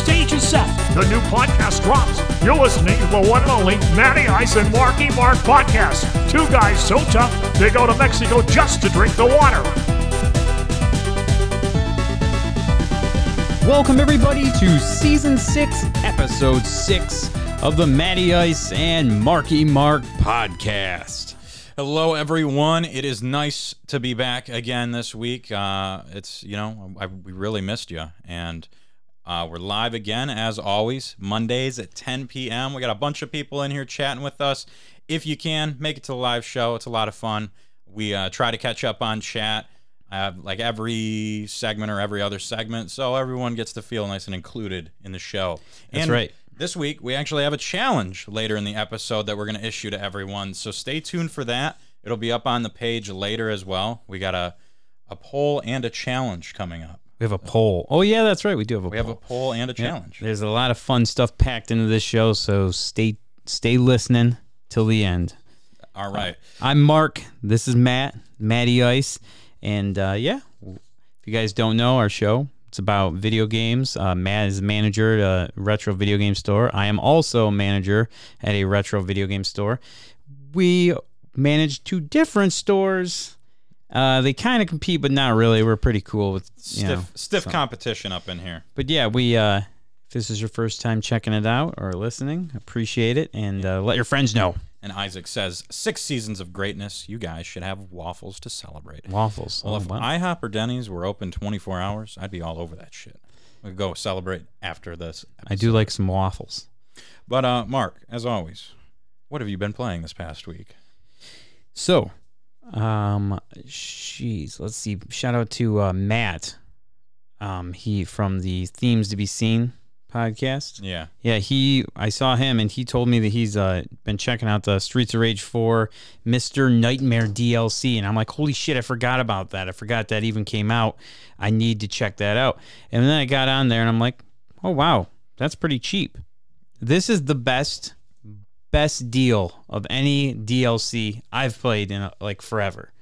stage is set. The new podcast drops. You're listening to the one and only Matty Ice and Marky Mark podcast. Two guys so tough, they go to Mexico just to drink the water. Welcome, everybody, to season six, episode six of the Matty Ice and Marky Mark podcast. Hello, everyone. It is nice to be back again this week. Uh, it's you know I, we really missed you, and uh, we're live again as always Mondays at 10 p.m. We got a bunch of people in here chatting with us. If you can make it to the live show, it's a lot of fun. We uh, try to catch up on chat. Uh, like every segment or every other segment, so everyone gets to feel nice and included in the show. That's and right. This week, we actually have a challenge later in the episode that we're going to issue to everyone. So stay tuned for that. It'll be up on the page later as well. We got a, a poll and a challenge coming up. We have a poll. Oh, yeah, that's right. We do have a We poll. have a poll and a Yeah. challenge. There's a lot of fun stuff packed into this show, so stay stay listening till the end. All right. I'm Mark. This is Matt, Matty Ice, and uh, yeah, if you guys don't know our show, it's about video games. Uh, Matt is manager at a retro video game store. I am also manager at a retro video game store. We manage two different stores. Uh, they kind of compete, but not really. We're pretty cool with Stiff, know. stiff competition up in here. But yeah, we. Uh, if this is your first time checking it out or listening, appreciate it, and uh, let your friends know. And Isaac says, six seasons of greatness. You guys should have waffles to celebrate. Waffles. Well, Oh, if wow. IHOP or Denny's were open 24 hours, I'd be all over that shit. We'd go celebrate after this. I do like some waffles. But, uh, Mark, as always, what have you been playing this past week? So, um, jeez, let's see. Shout out to uh, Matt. Um, he from the Themes to Be Seen podcast. Yeah. Yeah, he. I saw him, and he told me that he's uh been checking out the Streets of Rage Four Mister Nightmare DLC, and I'm like, holy shit, I forgot about that. I forgot that even came out. I need to check that out. And then I got on there, and I'm like, oh wow, that's pretty cheap. This is the best best deal of any DLC I've played in like forever.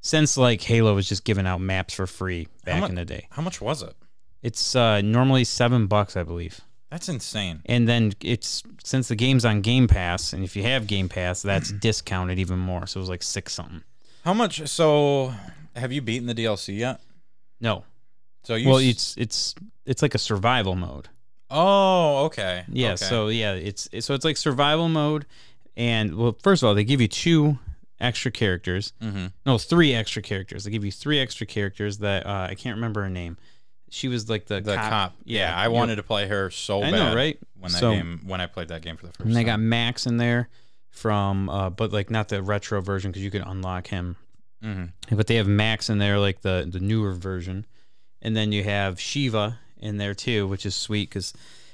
Since like Halo was just giving out maps for free back mu- in the day. How much was it? It's uh, normally seven bucks, I believe. That's insane. And then it's since the game's on Game Pass, and if you have Game Pass, that's discounted even more. So it was like six something. How much? So, have you beaten the DLC yet? No, So you. well, s- it's it's it's like a survival mode. Oh, okay. Yeah. Okay. So yeah, it's so it's like survival mode, and well, first of all, they give you two extra characters. Mhm. No, three extra characters. They give you three extra characters that uh, I can't remember her name. She was like the the cop. Yeah, I you're- wanted to play her so I bad. know, right? When that So- game, when I played that game for the first And they got. Max in there from, uh, but like not the retro version because you can unlock him. Mhm. But they have Max in there, like the the newer version, and then you have Shiva in there too, which is sweet because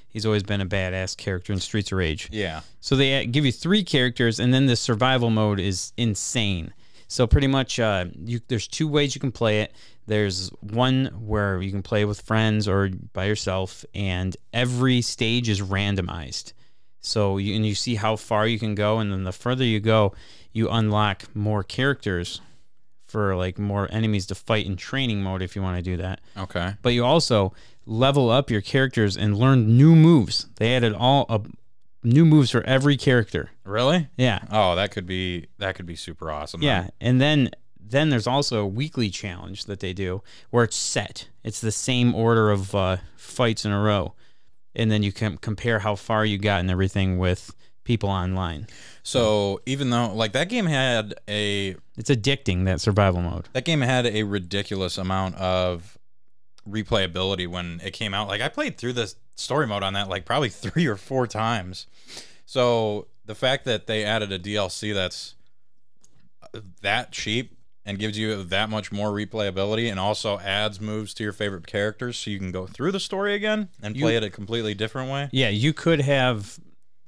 he's always been a badass character in Streets of Rage. Yeah. So they uh, give you three characters, and then the survival mode is insane. So pretty much, uh, you there's two ways you can play it. There's one where you can play with friends or by yourself, and every stage is randomized. So you and you see how far you can go, and then the further you go, you unlock more characters for like more enemies to fight in training mode if you want to do that Okay. but you also level up your characters and learn new moves. They added all uh, new moves for every character. Really? Yeah, Oh, that could be that could be super awesome. yeah, then. and then then there's also a weekly challenge that they do where it's set. It's the same order of uh, fights in a row, and then you can compare how far you got and everything with people online. So even though like that game had a It's addicting that survival mode. that game had a ridiculous amount of replayability when it came out. Like I played through the story mode on that like probably three or four times. So the fact that they added a DLC that's uh, that cheap and gives you that much more replayability and also adds moves to your favorite characters so you can go through the story again and play it a completely different way. Yeah, you could have.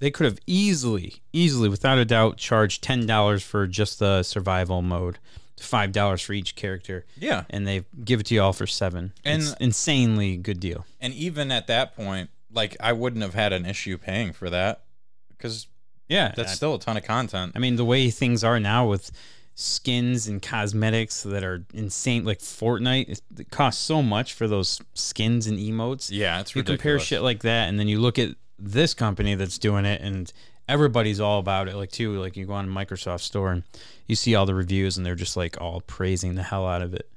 They could have easily, easily, without a doubt, charged ten dollars for just the survival mode, five dollars for each character, Yeah. and they give it to you all for seven. And- it's insanely good deal. And even at that point, like I wouldn't have had an issue paying for that because Yeah, that's still a ton of content. I mean, the way things are now with skins and cosmetics that are insane. Like Fortnite, it, costs so much for those skins and emotes. Yeah, it's really you compare shit like that, and then you look at this company that's doing it, and everybody's all about it. Like too, like you go on Microsoft Store and you see all the reviews, and they're just like all praising the hell out of it.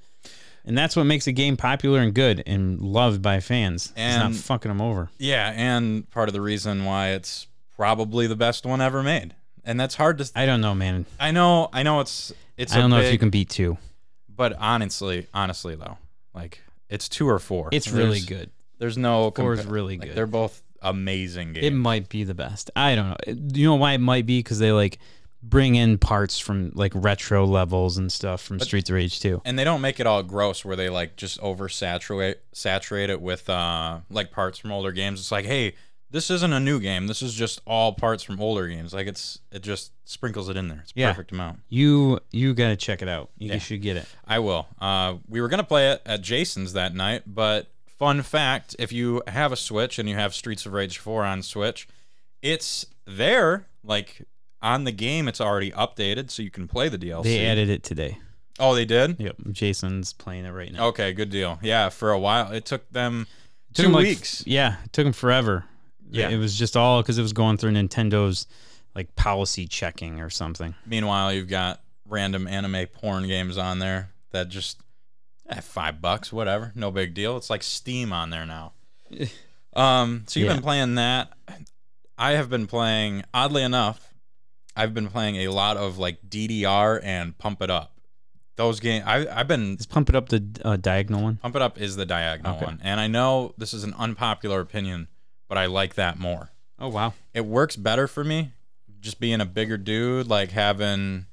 And that's what makes a game popular and good and loved by fans. it's not fucking them over. Yeah, and part of the reason why it's probably the best one ever made, and that's hard to. I don't know, man. I know, I know, it's it's. I don't know if you can beat two. But honestly, honestly though, like it's two or four. It's really There's- good. There's no. Four is compa- really like, good. They're both amazing games. It might be the best. I don't know. You know why it might be? Because they like bring in parts from like retro levels and stuff from Streets of Rage 2. and they don't make it all gross where they like just oversaturate saturate it with uh like parts from older games. It's like, hey, this isn't a new game. This is just all parts from older games. Like it's it just sprinkles it in there. It's Yeah. perfect amount. You you gotta check it out. You Yeah. should get it. I will. Uh, we were gonna play it at Jason's that night, but fun fact: if you have a Switch and you have Streets of Rage 4 on Switch, it's there. Like on the game, it's already updated, so you can play the DLC. They added it today. Oh, they did. Yep. Jason's playing it right now. Okay, good deal. Yeah, for a while it took them Took two like, weeks. Yeah, it took them forever. Yeah. It was just all because it was going through Nintendo's like policy checking or something. Meanwhile, you've got random anime porn games on there that just eh, five bucks, whatever, no big deal. It's like Steam on there now. Um, so you've Yeah. been playing that. I have been playing. Oddly enough, I've been playing a lot of like DDR and Pump It Up. Those games. I I've been Let's pump it up the uh, diagonal one. Pump It Up is the diagonal Okay. one, and I know this is an unpopular opinion, but I like that more. Oh wow. it works better for me just being a bigger dude like having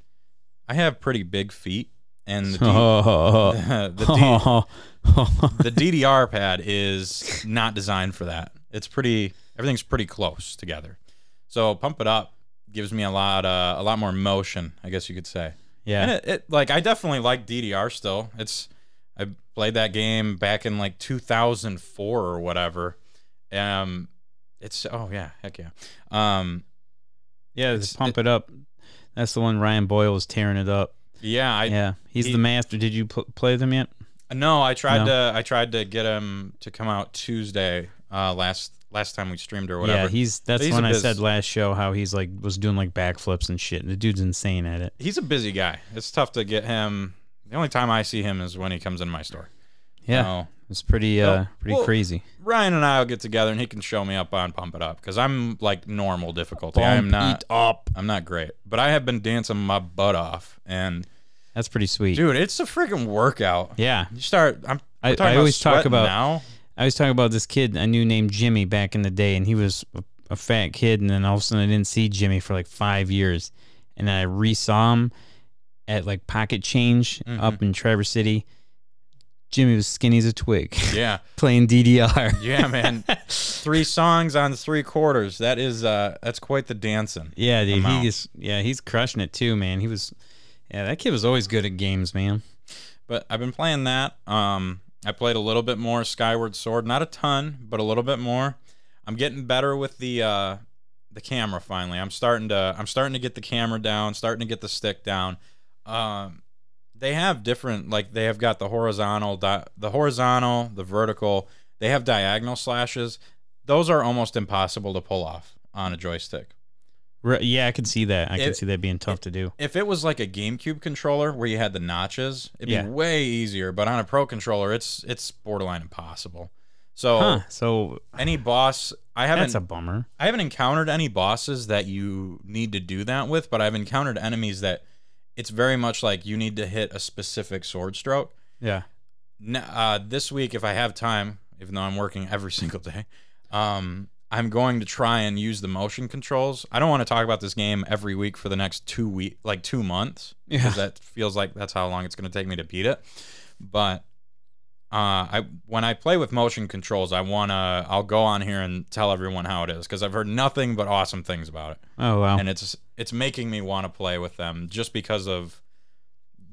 i have pretty big feet and the, D, the, D, the ddr pad is not designed for that it's pretty everything's pretty close together so pump it up gives me a lot uh, a lot more motion i guess you could say yeah. and it, it like i definitely like ddr still it's i played that game back in like 2004 or whatever um it's oh yeah heck yeah um Yeah, just pump it, up. That's the one Ryan Boyle was tearing it up. yeah i yeah, he's he- the master. Did you pl- play them yet? no i tried No. to i tried to get him to come out tuesday uh last last time we streamed or whatever Yeah, he's that's He's when I biz- said last show how he's like was doing like backflips and shit. And The dude's insane at it. he's a busy guy it's tough to get him the only time i see him is when he comes in my store Yeah, So, it's pretty uh Well, pretty well, crazy. ryan and i'll get together and he can show me up on pump it up because i'm like normal difficulty i am not up. I'm not great, but I have been dancing my butt off, and That's pretty sweet. dude, it's a freaking workout. Yeah, You start. I'm. I- I always talk about- now. I was talking about this kid I knew named Jimmy back in the day, and he was a, a fat kid, and then all of a sudden I didn't see Jimmy for like five years, and then I re-saw him at like Pocket Change Mm-hmm. up in Traverse City. Jimmy was skinny as a twig, Yeah, playing DDR. yeah, man. three songs on three quarters. That is. uh That's quite the dancing. Yeah, dude, amount. he is. Yeah, he's crushing it too, man. He was. Yeah, that kid was always good at games, man. But I've been playing that. Um, I played a little bit more Skyward Sword, not a ton, but a little bit more. I'm getting better with the uh, the camera. Finally, I'm starting to I'm starting to get the camera down, starting to get the stick down. Um, they have different like they have got the horizontal, di- the horizontal, the vertical. They have diagonal slashes. Those are almost impossible to pull off on a joystick. Re- yeah, I can see that. I can It- see that being tough to do. If it was like a GameCube controller where you had the notches, it'd Yeah. be way easier. But on a Pro controller, it's it's borderline impossible. So Huh? So any boss, I haven't that's a bummer. I haven't encountered any bosses that you need to do that with, but I've encountered enemies that it's very much like you need to hit a specific sword stroke. Yeah. N- Uh, this week, if I have time, even though I'm working every single day, um, I'm going to try and use the motion controls. I don't want to talk about this game every week for the next two week, like two months, because that feels like that's how long it's going to take me to beat it. But uh, I when I play with motion controls, I wanna I'll go on here and tell everyone how it is because I've heard nothing but awesome things about it, Oh wow. and it's it's making me want to play with them just because of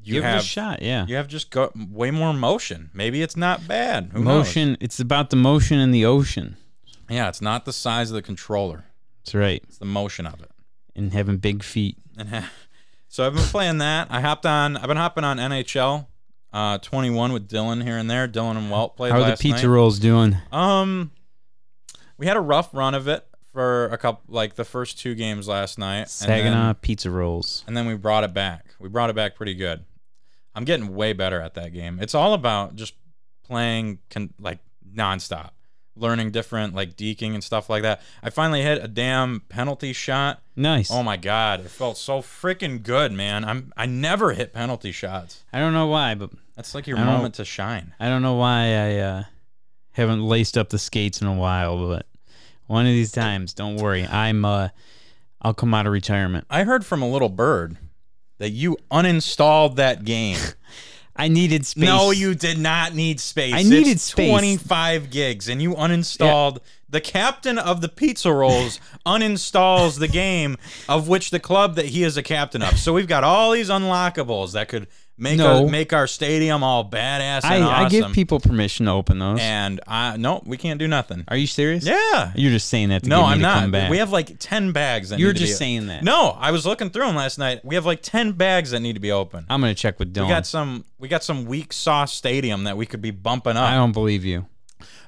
you Give it have a shot. Yeah. you have just got way more motion. Maybe it's not bad. Who knows? motion. It's about the motion in the ocean. Yeah, it's not the size of the controller. That's right. It's the motion of it. And having big feet. And ha- So I've been playing that. I hopped on. I've been hopping on NHL uh, 21 with Dylan here and there. Dylan and Welt played How are the pizza night. rolls doing? Um, we had a rough run of it for a couple, like the first two games last night, and Saginaw then, pizza rolls. and then we brought it back. We brought it back pretty good. I'm getting way better at that game. It's all about just playing con- like nonstop, learning different like deking and stuff like that. I finally hit a damn penalty shot. Nice. Oh my god, it felt so freaking good, man. I'm I never hit penalty shots. I don't know why, but That's like your I don't know. moment to shine. I don't know why I uh, haven't laced up the skates in a while. But one of these times, don't worry. I'm. Uh, I'll come out of retirement. I heard from a little bird that you uninstalled that game. I needed space. No, you did not need space. I needed It's space. 25 gigs, and you uninstalled. The captain of the Pizza Rolls uninstalls the game of which the club that he is a captain of. So we've got all these unlockables that could make No. a, make our stadium all badass I, and I awesome. give people permission to open those. and I no, we can't do nothing. Are you serious? Yeah. You're just saying that to No, get me I'm to come not. back. We have like 10 bags that You're need to just be- saying that. No, I was looking through them last night. We have like 10 bags that need to be open. I'm gonna check with Dylan. We got some we got some weak sauce stadium that we could be bumping up. I don't believe you.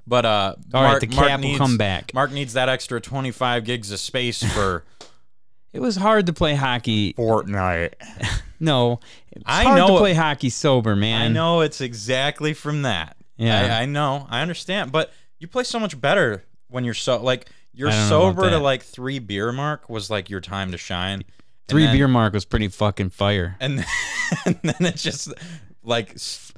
But uh All right, Mark, the Mark cap will come back. Mark needs that extra 25 gigs of space for It was hard to play hockey. Fortnite. No, it's I hard know to it- play hockey sober, man. I know it's exactly from that. Yeah. I, I know. I understand, but you play so much better when you're so like you're I don't know about sober to like 3 beer mark was like your time to shine. Three then- beer mark was pretty fucking fire. and, and then it just like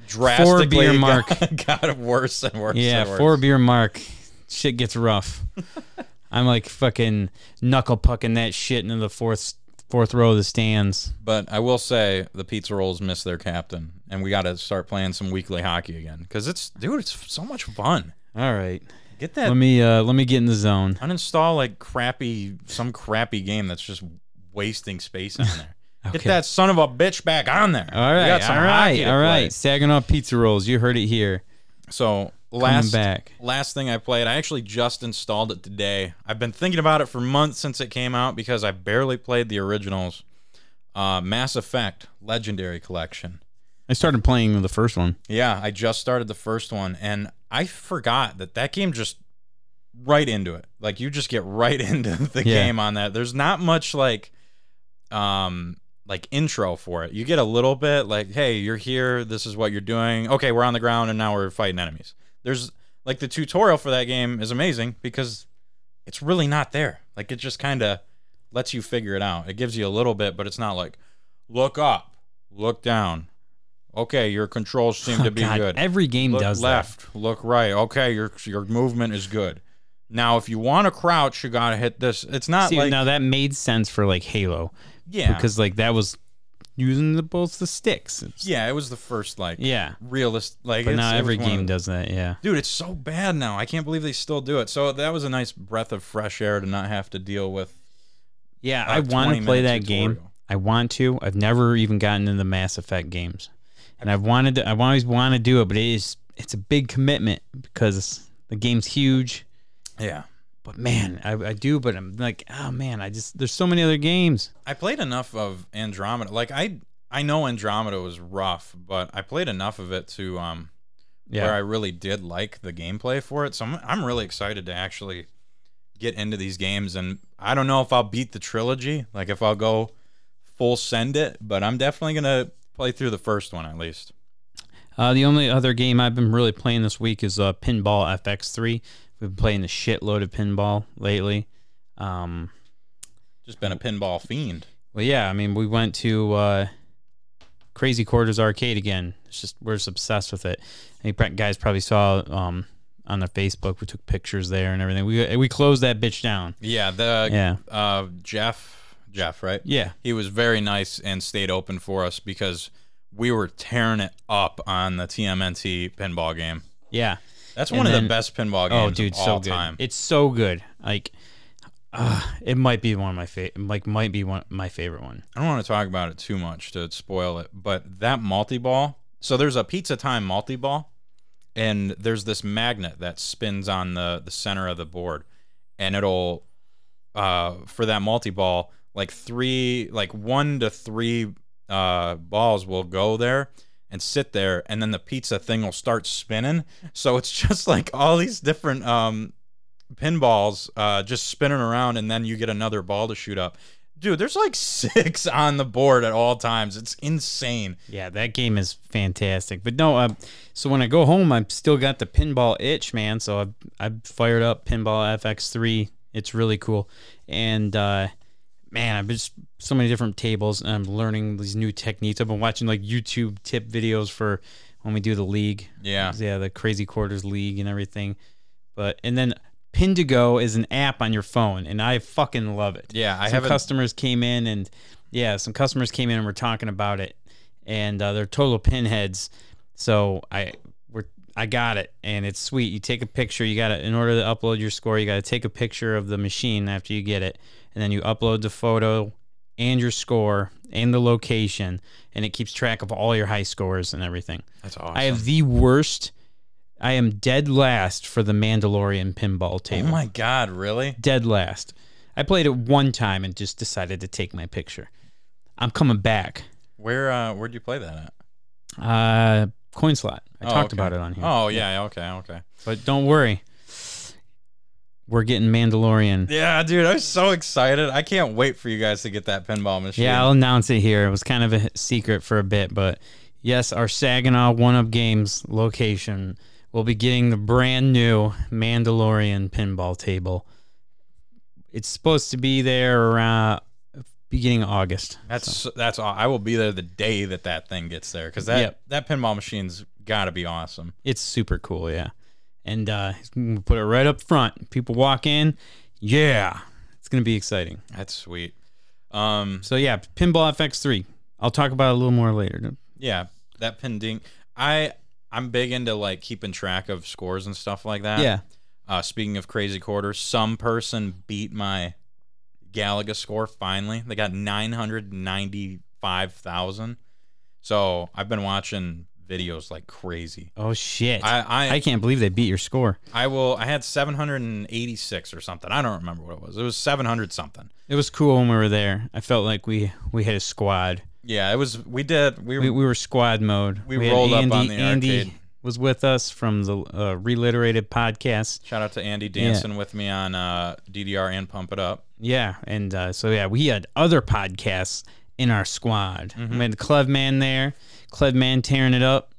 drastically beer got- mark. got, worse and worse. Yeah, and worse. four beer mark. Shit gets rough. I'm like fucking knuckle pucking that shit into the fourth fourth row of the stands. But I will say the Pizza Rolls miss their captain, and we got to start playing some weekly hockey again because it's dude, it's so much fun. All right, Get that let me uh let me get in the zone. uninstall like crappy some crappy game that's just wasting space on there. Get that son of a bitch back on there. All right, all right, all right. Saginaw pizza rolls. You heard it here. So last back. last thing I played, I actually just installed it today. I've been thinking about it for months since it came out because I barely played the originals. Uh, Mass Effect Legendary Collection. I started playing the first one. Yeah, I just started the first one, and I forgot that that game just right into it. Like you just get right into the Yeah. game on that. There's not much like, um, like intro for it. You get a little bit like, hey, you're here. This is what you're doing. Okay, we're on the ground, and now we're fighting enemies. There's like the tutorial for that game is amazing because it's really not there. Like it just kind of lets you figure it out. It gives you a little bit, but it's not like look up, look down. Okay, your controls seem to oh be God, good. Every game look does that. left, look right. Okay, your your movement is good. Now, if you want to crouch, you gotta hit this. It's not See, like now that made sense for like Halo yeah, because like that was using the both the sticks. It's- yeah, it was the first like yeah. realist like. But now every one of game does that. Yeah. Dude, it's so bad now. I can't believe they still do it. So that was a nice breath of fresh air to not have to deal with. Yeah, I want to play that game. I want to. I've never even gotten into the Mass Effect games, and I've wanted to. I've always want to do it, but it is it's a big commitment because the game's huge. Yeah, But man, I, I do. But I'm like, oh man, I just there's so many other games. I played enough of Andromeda. Like I, I know Andromeda was rough, but I played enough of it to um, Yeah, where I really did like the gameplay for it. So I'm, I'm really excited to actually get into these games. And I don't know if I'll beat the trilogy, like if I'll go full send it, but I'm definitely gonna play through the first one at least. Uh, the only other game I've been really playing this week is uh, Pinball FX3. We've been playing a shitload of pinball lately. Um, Just been a pinball fiend. well, yeah, I mean, we went to uh, Crazy Quarters Arcade again. It's just we're just obsessed with it. And you guys probably saw um, on the Facebook. We took pictures there and everything. We we closed that bitch down. Yeah, the Yeah, uh, Jeff, Jeff, right? yeah, He was very nice and stayed open for us because we were tearing it up on the TMNT pinball game. yeah. That's And one of then- the best pinball games Oh, dude, of so good. time. It's so good. Like, uh, it might be one of my favorite. Like, might be one my favorite one. I don't want to talk about it too much to spoil it, but that multi ball. So there's a pizza time multi ball, and there's this magnet that spins on the the center of the board, and it'll uh for that multi ball like three, like one to three uh, balls will go there and sit there, and then the pizza thing will start spinning. So it's just like all these different um, pinballs uh, just spinning around, and then you get another ball to shoot up. Dude, there's like six on the board at all times. It's insane. Yeah, that game is fantastic. But no, uh, so when I go home, I've still got the pinball itch, man. So I've, I've fired up Pinball FX3. It's really cool. And uh, man, I've just so many different tables and I'm learning these new techniques. I've been watching like YouTube tip videos for when we do the league. Yeah. Yeah, the Crazy Quarters League and everything. But, and then Pindigo is an app on your phone, and I fucking love it. Yeah, I haven't- customers came in and yeah, some customers came in and were talking about it, and uh, they're total pinheads. So I we're I got it, and it's sweet. You take a picture. You got to in order to upload your score. You got to take a picture of the machine after you get it, and then you upload the photo and your score and the location, and it keeps track of all your high scores and everything. That's awesome. I have the worst. I am dead last for the Mandalorian pinball table. oh my god, really? dead last. I played it one time and just decided to take my picture. I'm coming back. Where uh where'd you play that at? Uh, coin slot. I Oh, talked okay. about it on here. Oh yeah, okay, okay. But don't worry. We're getting Mandalorian. Yeah, dude, I'm so excited. I can't wait for you guys to get that pinball machine. Yeah, I'll announce it here. It was kind of a secret for a bit, but yes, our Saginaw One Up Games location will be getting the brand new Mandalorian pinball table. It's supposed to be there around beginning of August. That's that's all. I will be there the day that that thing gets there because that Yep. that pinball machine's got to be awesome. It's super cool, yeah. And uh, put it right up front. People walk in, yeah, it's gonna be exciting. That's sweet. Um, So yeah, Pinball FX3. I'll talk about it a little more later. yeah, that pin ding. I I'm big into like keeping track of scores and stuff like that. Yeah, Uh, speaking of crazy quarters, some person beat my Galaga score finally. They got 995,000. So I've been watching videos like crazy. Oh shit! I, I, I can't believe they beat your score. I will. I had 786 or something. I don't remember what it was. It was 700 something. It was cool when we were there. I felt like we we had a squad. Yeah, it was. We did. We, We, we were squad mode. We had rolled up on the Andy arcade. was with us from the uh, Reliterated podcast. shout out to Andy dancing with me on uh, DDR and Pump It Up. Yeah, and uh, so yeah, we had other podcasts in our squad. Mm-hmm. We had the Clev Man there, Clev Man tearing it up.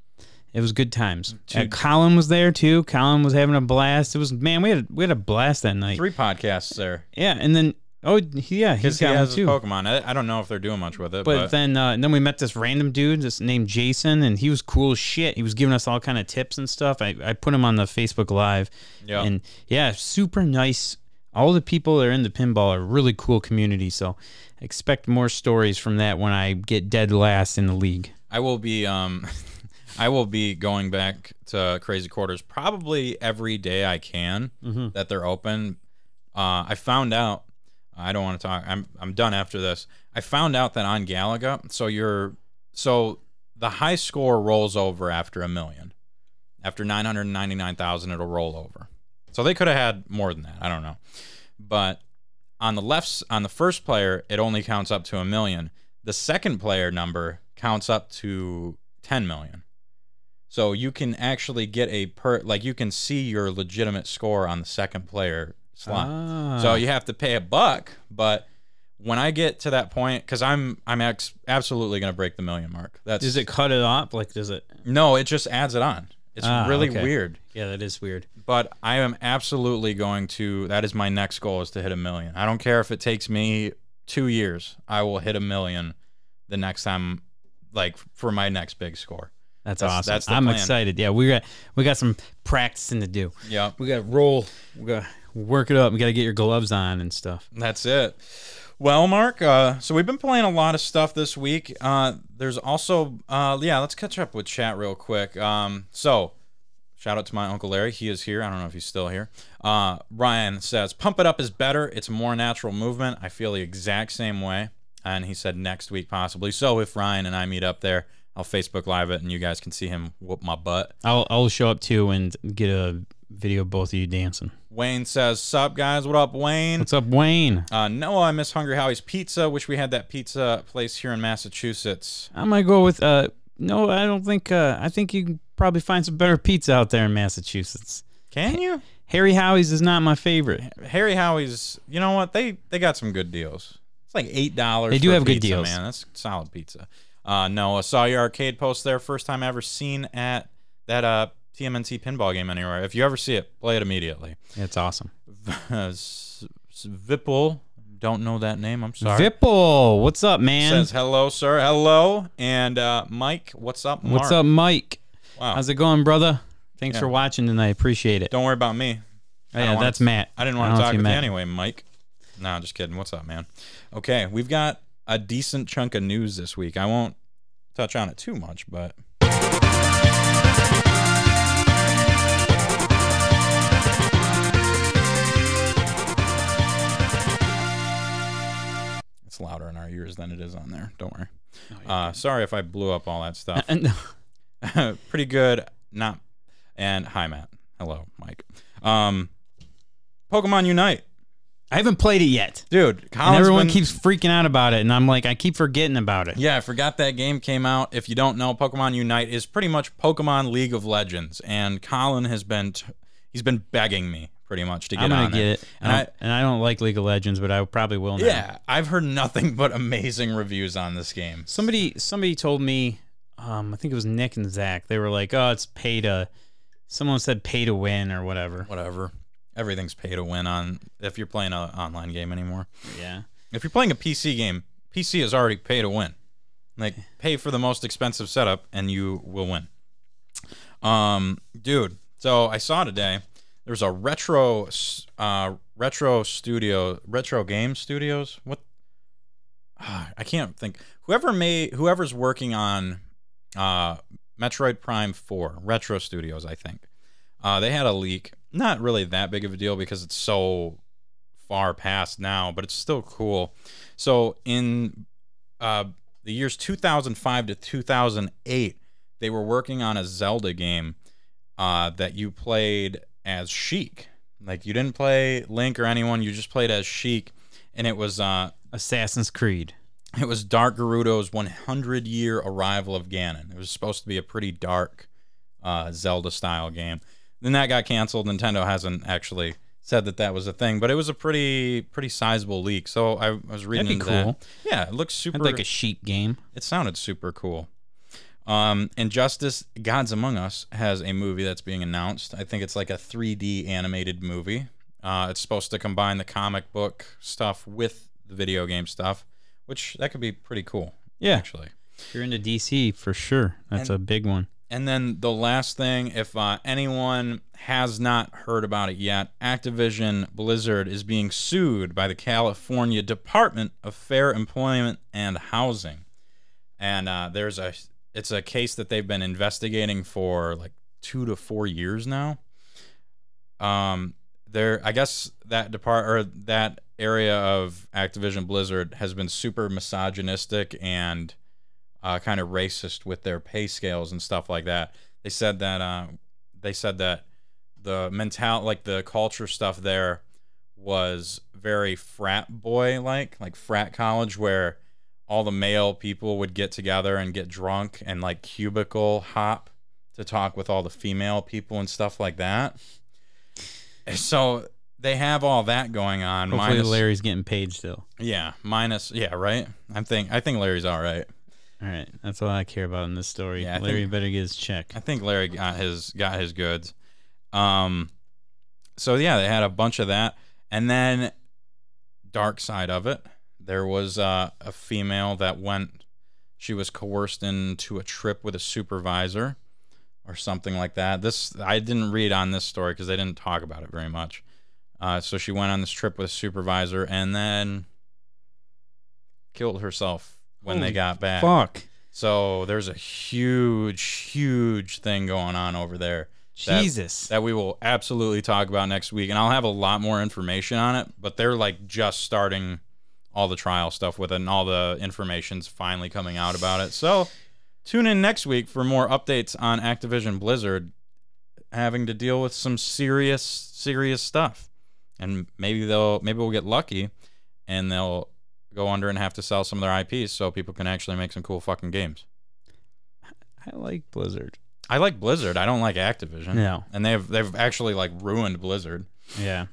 It was good times. Uh, Colin was there too. Colin was having a blast. It was man, we had we had a blast that night. Three podcasts there Yeah, and then oh he- yeah, he's he got has too. Pokemon. I, I don't know if they're doing much with it, But, but, then uh, then we met this random dude, this named Jason, and he was cool as shit. He was giving us all kind of tips and stuff. I, I put him on the Facebook Live, Yeah. and yeah, super nice. All the people that are in the pinball are really cool community. So expect more stories from that when I get dead last in the league. I will be um I will be going back to Crazy Quarters probably every day I can Mm-hmm. that they're open. Uh, I found out I don't want to talk. I'm I'm done after this. I found out that on Galaga, so you're so the high score rolls over after a million. After 999,000 it'll roll over. So they could have had more than that. I don't know. But on the left on the first player it only counts up to a million. The second player number counts up to 10 million. So you can actually get a per like you can see your legitimate score on the second player slot. Ah. So you have to pay a buck, but when I get to that point cuz I'm I'm ex- absolutely going to break the million mark. That's Does it cut it off? Like, does it? No, it just adds it on. It's Ah, really okay. weird. Yeah, that is weird. But I am absolutely going to that is my next goal is to hit a million. I don't care if it takes me 2 years. I will hit a million the next time like for my next big score. That's, That's- awesome. that's the I'm plan. excited. Yeah, we got we got some practicing to do. Yeah. We got to roll. We got to work it up. We got to get your gloves on and stuff. That's it. Well, Mark, uh, so we've been playing a lot of stuff this week. Uh, there's also, uh, yeah, let's catch up with chat real quick. Um, so, shout out to my Uncle Larry. He is here. I don't know if he's still here. Uh, Ryan says, Pump It Up is better. It's more natural movement. I feel the exact same way. And he said next week, possibly. So, if Ryan and I meet up there, I'll Facebook Live it and you guys can see him whoop my butt. I'll I'll show up too and get a video of both of you dancing. Wayne says, "Sup guys? What up, Wayne?" What's up, Wayne? Uh, Noah, I miss Hungry Howie's Pizza. Wish we had that pizza place here in Massachusetts. I'm gonna go with uh no, I don't think uh I think you can probably find some better pizza out there in Massachusetts. Can you? Hungry Howie's is not my favorite. Hungry Howie's. You know what? They they got some good deals. Like eight dollars. They do have good pizza, deals. man. That's solid pizza. Uh, no, I saw your arcade post there. First time ever seen at that uh TMNT pinball game anywhere. If you ever see it, play it immediately. It's awesome. Vipple, don't know that name. I'm sorry. Vipple, what's up, man? says hello, sir. Hello, and uh, Mike, what's up? what's up, Mike? Wow. How's it going, brother? Thanks Yeah. for watching and I Appreciate it. Don't worry about me. Oh, yeah, that's Matt. I didn't want don't to talk if you with you anyway, Mike. No, just kidding. What's up, man? Okay, we've got a decent chunk of news this week. I won't touch on it too much, but it's louder in our ears than it is on there. Don't worry. Uh, sorry if I blew up all that stuff. Pretty good. Not and hi Matt. Hello, Mike. Um, Pokemon Unite, I haven't played it yet. dude. And everyone been- keeps freaking out about it, and I'm like, I keep forgetting about it. Yeah, I forgot that game came out. If you don't know, Pokemon Unite is pretty much Pokemon League of Legends, and Colin has been t- he's been begging me pretty much to get I'm gonna on get there. it. And I I, don't, and I don't like League of Legends, but I probably will now. yeah, I've heard nothing but amazing reviews on this game. Somebody somebody told me, um, I think it was Nick and Zach. They were like, "Oh, it's pay to." Someone said pay to win or whatever. Whatever, everything's pay to win on if you're playing an online game anymore. Yeah. If you're playing a PC game, PC is already pay to win. Like pay for the most expensive setup and you will win. Um, dude. So I saw today there's a retro, uh, retro studio, retro game studios. What? Ah, I can't think. Whoever made, whoever's working on, uh, Metroid Prime Four, Retro Studios, I think. Uh, they had a leak. Not really that big of a deal because it's so far past now, but it's still cool. So in uh, the years 2005 to 2008, they were working on a Zelda game uh, that you played as Sheik. Like you didn't play Link or anyone, you just played as Sheik, and it was uh, Assassin's Creed. it was Dark Gerudo's 100 year arrival of Ganon. It was supposed to be a pretty dark uh, Zelda style game. Then that got canceled. Nintendo hasn't actually said that that was a thing, but it was a pretty pretty sizable leak. So I, I was reading That'd be cool. that. Yeah, it looks super. I'd like a Sheik game. it sounded super cool. Um, Injustice: Gods Among Us has a movie that's being announced. I think it's like a 3D animated movie. Uh, it's supposed to combine the comic book stuff with the video game stuff, which that could be pretty cool. Yeah. actually. If you're into DC, for sure. That's And- a big one. And then the last thing, if uh, anyone has not heard about it yet, Activision Blizzard is being sued by the California Department of Fair Employment and Housing, and uh, there's a it's a case that they've been investigating for like two to four years now. Um, there, I guess that depart or that area of Activision Blizzard has been super misogynistic and uh, kind of racist with their pay scales and stuff like that. They said that uh, they said that the mental like the culture stuff there was very frat boy like like frat college where all the male people would get together and get drunk and like cubicle hop to talk with all the female people and stuff like that. So they have all that going on. Hopefully, minus- Larry's getting paid still. yeah, minus yeah, right. I'm think I think Larry's all right. All right, that's all I care about in this story. Yeah, I Larry think- better get his check. I think Larry got his got his goods. Um, so yeah, they had a bunch of that, and then dark side of it, there was uh, a female that went. She was coerced into a trip with a supervisor, or something like that. This I didn't read on this story because they didn't talk about it very much. Uh, so she went on this trip with a supervisor and then killed herself when they got back. Fuck. So there's a huge, huge thing going on over there That- Jesus. that we will absolutely talk about next week, and I'll have a lot more information on it. But they're like just starting all the trial stuff with it, and all the information's finally coming out about it. So tune in next week for more updates on Activision Blizzard. having to deal with some serious, serious stuff. And maybe they'll maybe we'll get lucky, and they'll go under and have to sell some of their IPs so people can actually make some cool fucking games. I like Blizzard. I like Blizzard. I don't like Activision. No. and they've they've actually like ruined Blizzard. Yeah.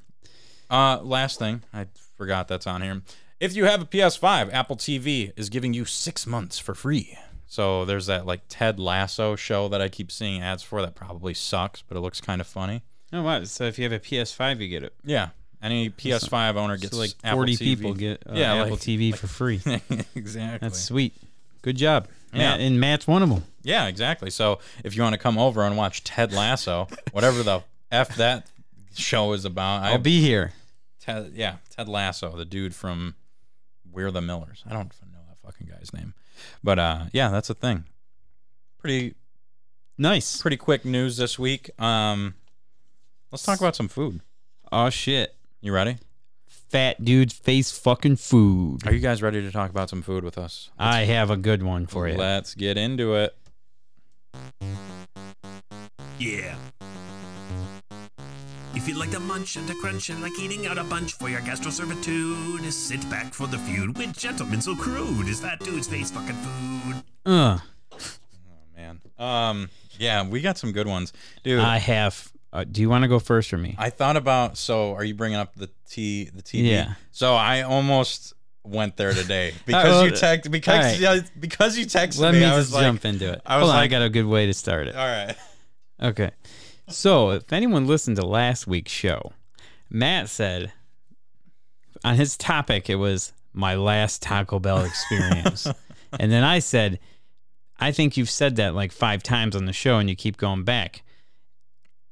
Uh, last thing, I forgot that's on here. If you have a PS5, Apple TV is giving you six months for free. So there's that like Ted Lasso show that I keep seeing ads for that probably sucks, but it looks kind of funny. Oh wow! So if you have a PS5, you get it. Yeah, any PS5 owner gets So like Apple 40 TV. people get uh, Yeah, Apple like- TV for free. exactly. That's sweet. Good job. Yeah. Matt, and Matt's one of them. yeah, exactly. So if you want to come over and watch Ted Lasso, whatever the f that show is about, I'll be here. Ted, yeah, Ted Lasso, the dude from We're the Millers. I don't know that fucking guy's name, but uh, yeah, that's a thing. Pretty Nice. pretty quick news this week. Um, let's talk about some food. Oh shit. You ready? Fat dudes face fucking food. Are you guys ready to talk about some food with us? I have a good one for you. Let's get into it. Yeah. If you'd like to munch and to crunch and like eating out a bunch for your gastro servitude, sit back for the feud with gentlemen so crude is that dude's face fucking food. Uh, Oh man. Um, yeah, we got some good ones, dude. I have. Uh, do you want to go first or me? I thought about. So, are you bringing up the T the TV? Yeah. So I almost went there today because well, you text because right. because you texted me. Let me. me I was just like, jump into it. I was Hold on, I got a good way to start it. all right. Okay. So, if anyone listened to last week's show, Matt said on his topic it was my last Taco Bell experience. and then I said, I think you've said that like five times on the show and you keep going back.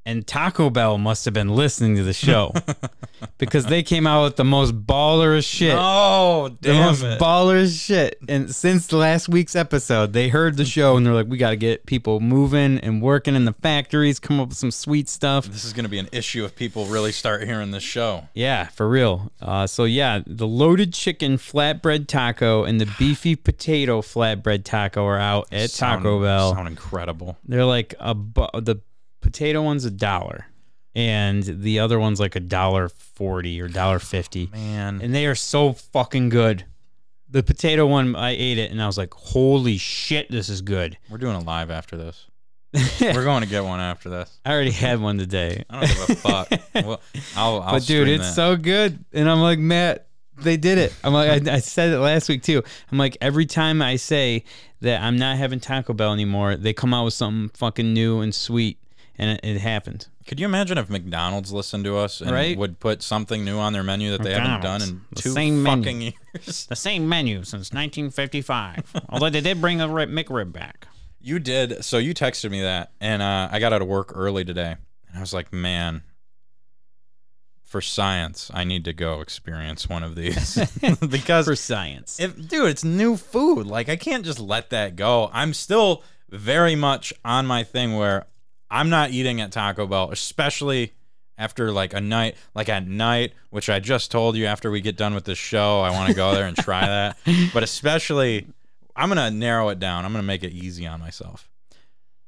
And Taco Bell must have been listening to the show because they came out with the most baller as shit. Oh, the most it! baller shit. And since last week's episode, they heard the show and they're like, we got to get people moving and working in the factories, come up with some sweet stuff. this is gonna be an issue if people really start hearing this show. Yeah, for real. Uh, so, yeah, the loaded chicken flatbread taco and the beefy potato flatbread taco are out at Sound- Taco Bell. Sound incredible. They're like a bu- the potato one's a dollar. And the other one's like a dollar forty or dollar fifty. Oh, man, and they are so fucking good. The potato one, I ate it and I was like, "Holy shit, this is good." we're doing a live after this. We're going to get one after this. I already had one today, I don't give a fuck. well, I'll, I'll but dude, it's that. so good. And I'm like, Matt, they did it. I'm like, I, I said it last week too. I'm like, every time I say that I'm not having Taco Bell anymore, they come out with something fucking new and sweet, and it, it happened. Could you imagine if McDonald's listened to us and Right? would put something new on their menu that they haven't done in The two same fucking menu. years? The same menu since 1955, although they did bring the rib, McRib back. You did. So you texted me that, and uh, I got out of work early today, and I was like, man, for science, I need to go experience one of these because For science. if dude, it's new food. Like I can't just let that go. I'm still very much on my thing where I'm not eating at Taco Bell, especially after like a night, like at night, which I just told you after we get done with this show, I want to go there and try that. But especially, I'm gonna narrow it down. I'm gonna make it easy on myself.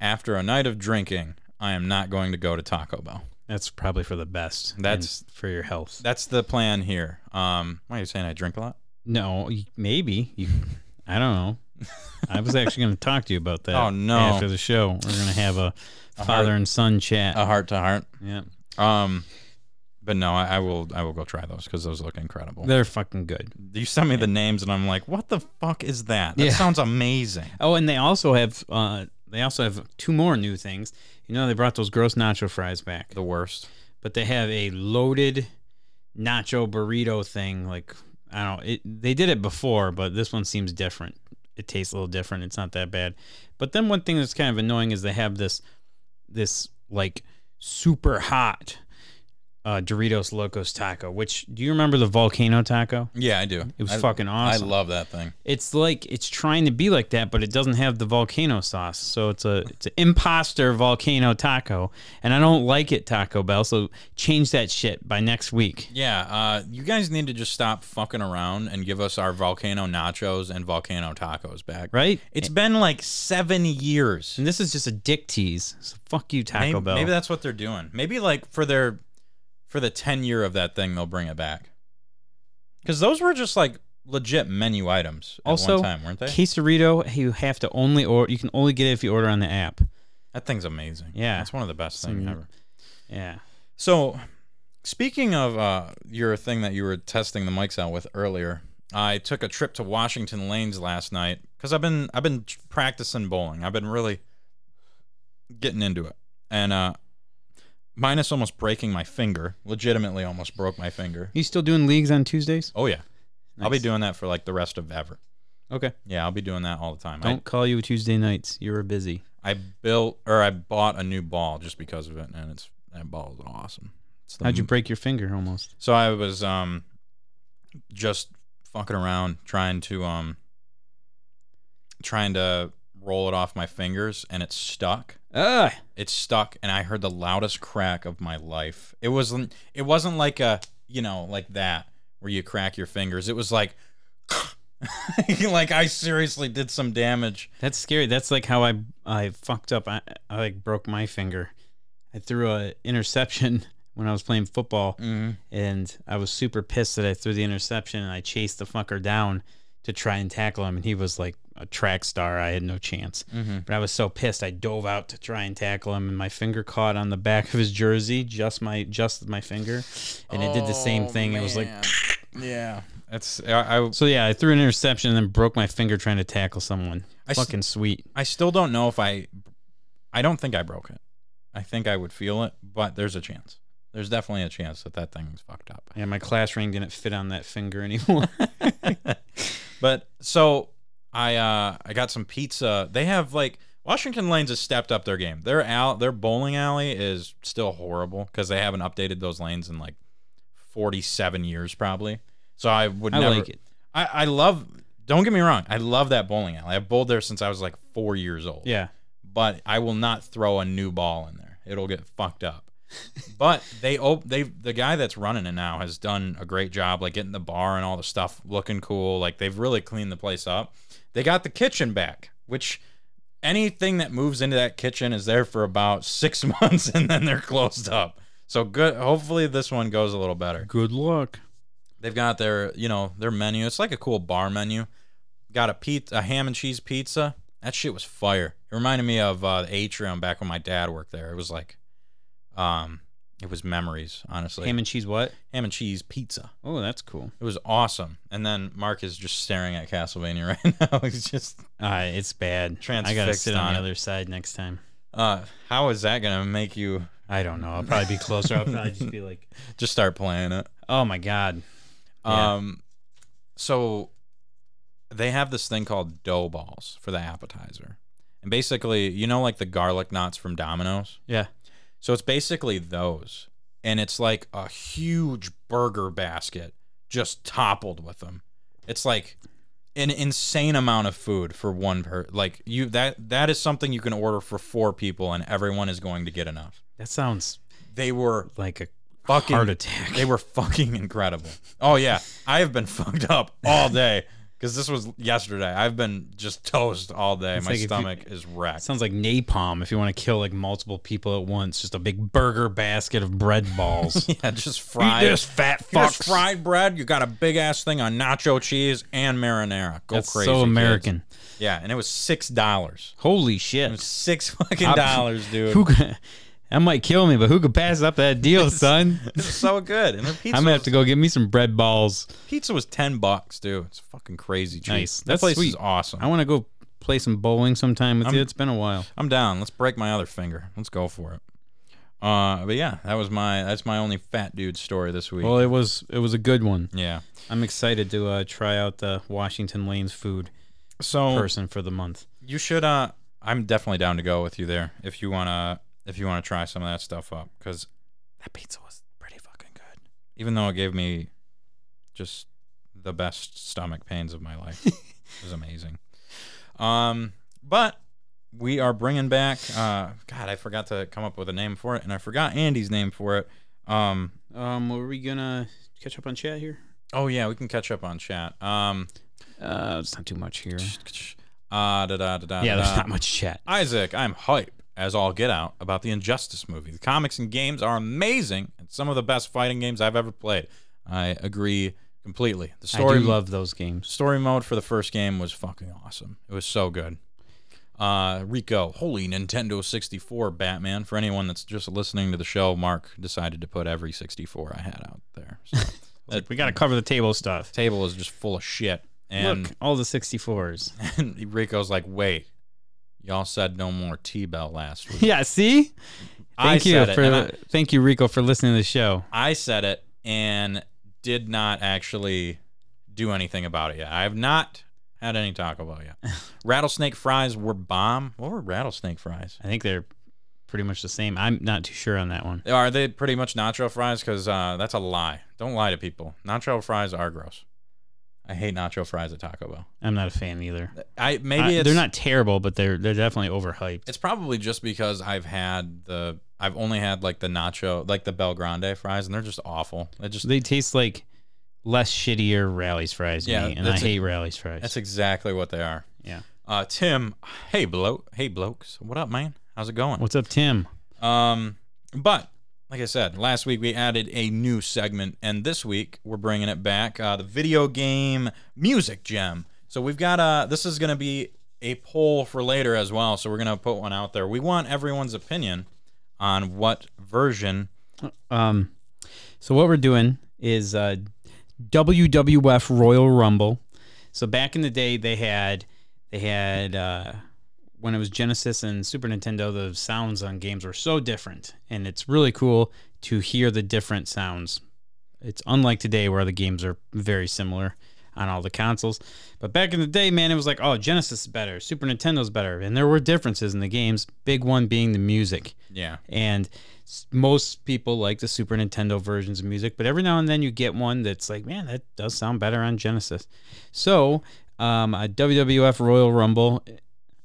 After a night of drinking, I am not going to go to Taco Bell. That's probably for the best. That's- for your health. That's the plan here. Um, why are you saying I drink a lot? No, maybe. You, I don't know. I was actually going to talk to you about that. Oh, no. After the show, we're going to have a father and son chat. A heart to heart. yeah, Um, but no, I, I will. I will go try those because those look incredible. they're fucking good. You sent me the names, and I'm like, what the fuck is that? That Yeah. sounds amazing. Oh, and they also have uh, they also have two more new things. You know, they brought those gross nacho fries back, The worst. but they have a loaded nacho burrito thing. Like I don't know, it, they did it before, but this one seems different. It tastes a little different. It's not that bad. But then one thing that's kind of annoying is they have this this like super hot uh, Doritos Locos Taco. Which do you remember the volcano taco? Yeah, I do. It was I- fucking awesome. I love that thing. It's like it's trying to be like that, but it doesn't have the volcano sauce. So it's a it's an imposter volcano taco, and I don't like it, Taco Bell. So change that shit by next week. Yeah, uh, you guys need to just stop fucking around and give us our volcano nachos and volcano tacos back. Right? It's been like seven years. And this is just a dick tease. So fuck you, Taco maybe, Bell. maybe that's what they're doing. Maybe like for their for the ten year of that thing, they'll bring it back. Because those were just like legit menu items at also, one time, weren't they? quesarito. You have to only or you can only get it if you order on the app. that thing's amazing. Yeah. that's one of the best things Some- ever. Yeah. So, speaking of uh, your thing that you were testing the mics out with earlier, I took a trip to Washington Lanes last night because I've been I've been practicing bowling. I've been really getting into it, and uh, minus almost breaking my finger. Legitimately, almost broke my finger. You still doing leagues on Tuesdays? Oh yeah, I'll be Nice. doing that for like the rest of ever. Okay. Yeah, I'll be doing that all the time. Don't call you Tuesday nights. You're busy. I, I built or I bought a new ball just because of it, and it's that ball is awesome. It's the How'd you break your finger almost? So I was um just fucking around trying to um trying to roll it off my fingers and it stuck. Ah, It stuck and I heard the loudest crack of my life. It wasn't it wasn't like a, you know, like that where you crack your fingers. It was like like I seriously did some damage. that's scary. That's like how I I fucked up. I, I like broke my finger. I threw a interception when I was playing football, and I was super pissed that I threw the interception. And I chased the fucker down to try and tackle him, and he was like a track star. I had no chance. Mm-hmm. But I was so pissed, I dove out to try and tackle him, and my finger caught on the back of his jersey, just my just my finger, and it did the same thing. It was like. Oh, yeah. That's I, I So yeah, I threw an interception and then broke my finger trying to tackle someone. I Fucking sweet. I still don't know if I. I don't think I broke it. I think I would feel it, but there's a chance. There's definitely a chance that that thing's fucked up. Yeah, my class ring didn't fit on that finger anymore. But so I uh I got some pizza. They have like Washington Lanes has stepped up their game. Their al- their bowling alley is still horrible because they haven't updated those lanes in like 47 years probably. So I would I never. like it. I I love. Don't get me wrong. I love that bowling alley. I've bowled there since I was like four years old. Yeah. but I will not throw a new ball in there. It'll get fucked up. But they op- they the guy that's running it now has done a great job like getting the bar and all the stuff looking cool. Like they've really cleaned the place up. They got the kitchen back, which anything that moves into that kitchen is there for about 6 months and then they're closed up. So good hopefully this one goes a little better. Good luck. They've got their, you know, their menu. It's like a cool bar menu. Got a pizza, a ham and cheese pizza. That shit was fire. It reminded me of uh, the atrium back when my dad worked there. It was like, um, it was memories, honestly. Ham and cheese what? ham and cheese pizza. Oh, that's cool. It was awesome. And then Mark is just staring at Castlevania right now. He's just, Uh, it's bad. I gotta sit on on the it. other side next time. uh, how is that gonna make you I don't know. I'll probably be closer. I'll probably just be like, just start playing it? oh my god. Yeah. Um, so they have this thing called dough balls for the appetizer, and basically, you know, like the garlic knots from Domino's. Yeah. So it's basically those, and it's like a huge burger basket just toppled with them. It's like an insane amount of food for one per like you that that is something you can order for four people and everyone is going to get enough. That sounds They were like a fucking heart attack. They were fucking incredible. Oh yeah, I have been fucked up all day because this was yesterday. I've been just toast all day. It's My like if you- stomach is wrecked. sounds like napalm if you want to kill like multiple people at once. Just a big burger basket of bread balls. yeah, just fried. this, fat Just fucks. fried bread. You got a big ass thing on nacho cheese and marinara. Go That's crazy, so kids. American. Yeah, and it was six dollars. Holy It shit. six fucking dollars, dude. Who that might kill me, but who could pass up that deal, son? it was so good. And their pizza, I'm gonna have to go get me some bread balls. pizza was ten bucks, dude. It's fucking crazy cheap. Nice. That That's place is awesome. I want to go play some bowling sometime with I'm- you. It's been a while. I'm down. Let's break my other finger. Let's go for it. Uh, but yeah, that was my that's my only fat dude story this week. Well, it was it was a good one. yeah. I'm excited to uh, try out the Washington Lanes food So person for the month. you should. Uh, I'm definitely down to go with you there if you wanna if you wanna try some of that stuff up because that pizza was pretty fucking good. even though it gave me just the best stomach pains of my life. it was amazing. Um, but we are bringing back. Uh, God, I forgot to come up with a name for it, and I forgot Andy's name for it. Um, Um, were we gonna catch up on chat here? oh yeah, we can catch up on chat. Um, Uh, it's not too much here. uh, da da da da. Yeah, there's da. not much chat. Isaac, I'm hype as all get out about the Injustice movie. The comics and games are amazing and some of the best fighting games I've ever played. I agree completely. The I story do love those games. story mode for the first game was fucking awesome. It was so good. Uh, Rico, holy Nintendo 64 Batman. For anyone that's just listening to the show, Mark decided to put every 64 I had out there. So we gotta cover the table stuff. table is just full of shit. And, Look, all the 64s. and Rico's like, wait, y'all said no more T-Bell last week. yeah, see? I Thank you said for I- thank you, Rico, for listening to the show. I said it and did not actually do anything about it yet. I have not had any Taco Bell yet. rattlesnake fries were bomb. What were rattlesnake fries? I think they're pretty much the same. I'm not too sure on that one. Are they pretty much nacho fries? Because uh, that's a lie. Don't lie to people. Nacho fries are gross. I hate nacho fries at Taco Bell. I'm not a fan either. I maybe I- it's, they're not terrible, but they're they're definitely overhyped. It's probably just because I've had the I've only had like the nacho like the BellGrande fries and they're just awful. It just They taste like less shittier Rally's fries Yeah, me, and I a- hate Rally's fries. that's exactly what they are. yeah. Uh, Tim, hey bloke, hey blokes, what up, man? How's it going? What's up, Tim? Um, but like I said, last week we added a new segment, and this week we're bringing it back. Uh, the video game music gem. So we've got uh This is gonna be a poll for later as well. So we're gonna put one out there. We want everyone's opinion on what version. Um, so what we're doing is uh, WWF Royal Rumble. So back in the day, they had they had uh, when it was Genesis and Super Nintendo, the sounds on games were so different, and it's really cool to hear the different sounds. It's unlike today where the games are very similar on all the consoles. But back in the day, man, it was like, oh, Genesis is better, Super Nintendo's better, and there were differences in the games. Big one being the music Yeah. and most people like the Super Nintendo versions of music, but every now and then you get one that's like, man, that does sound better on Genesis. So, um, a WWF Royal Rumble.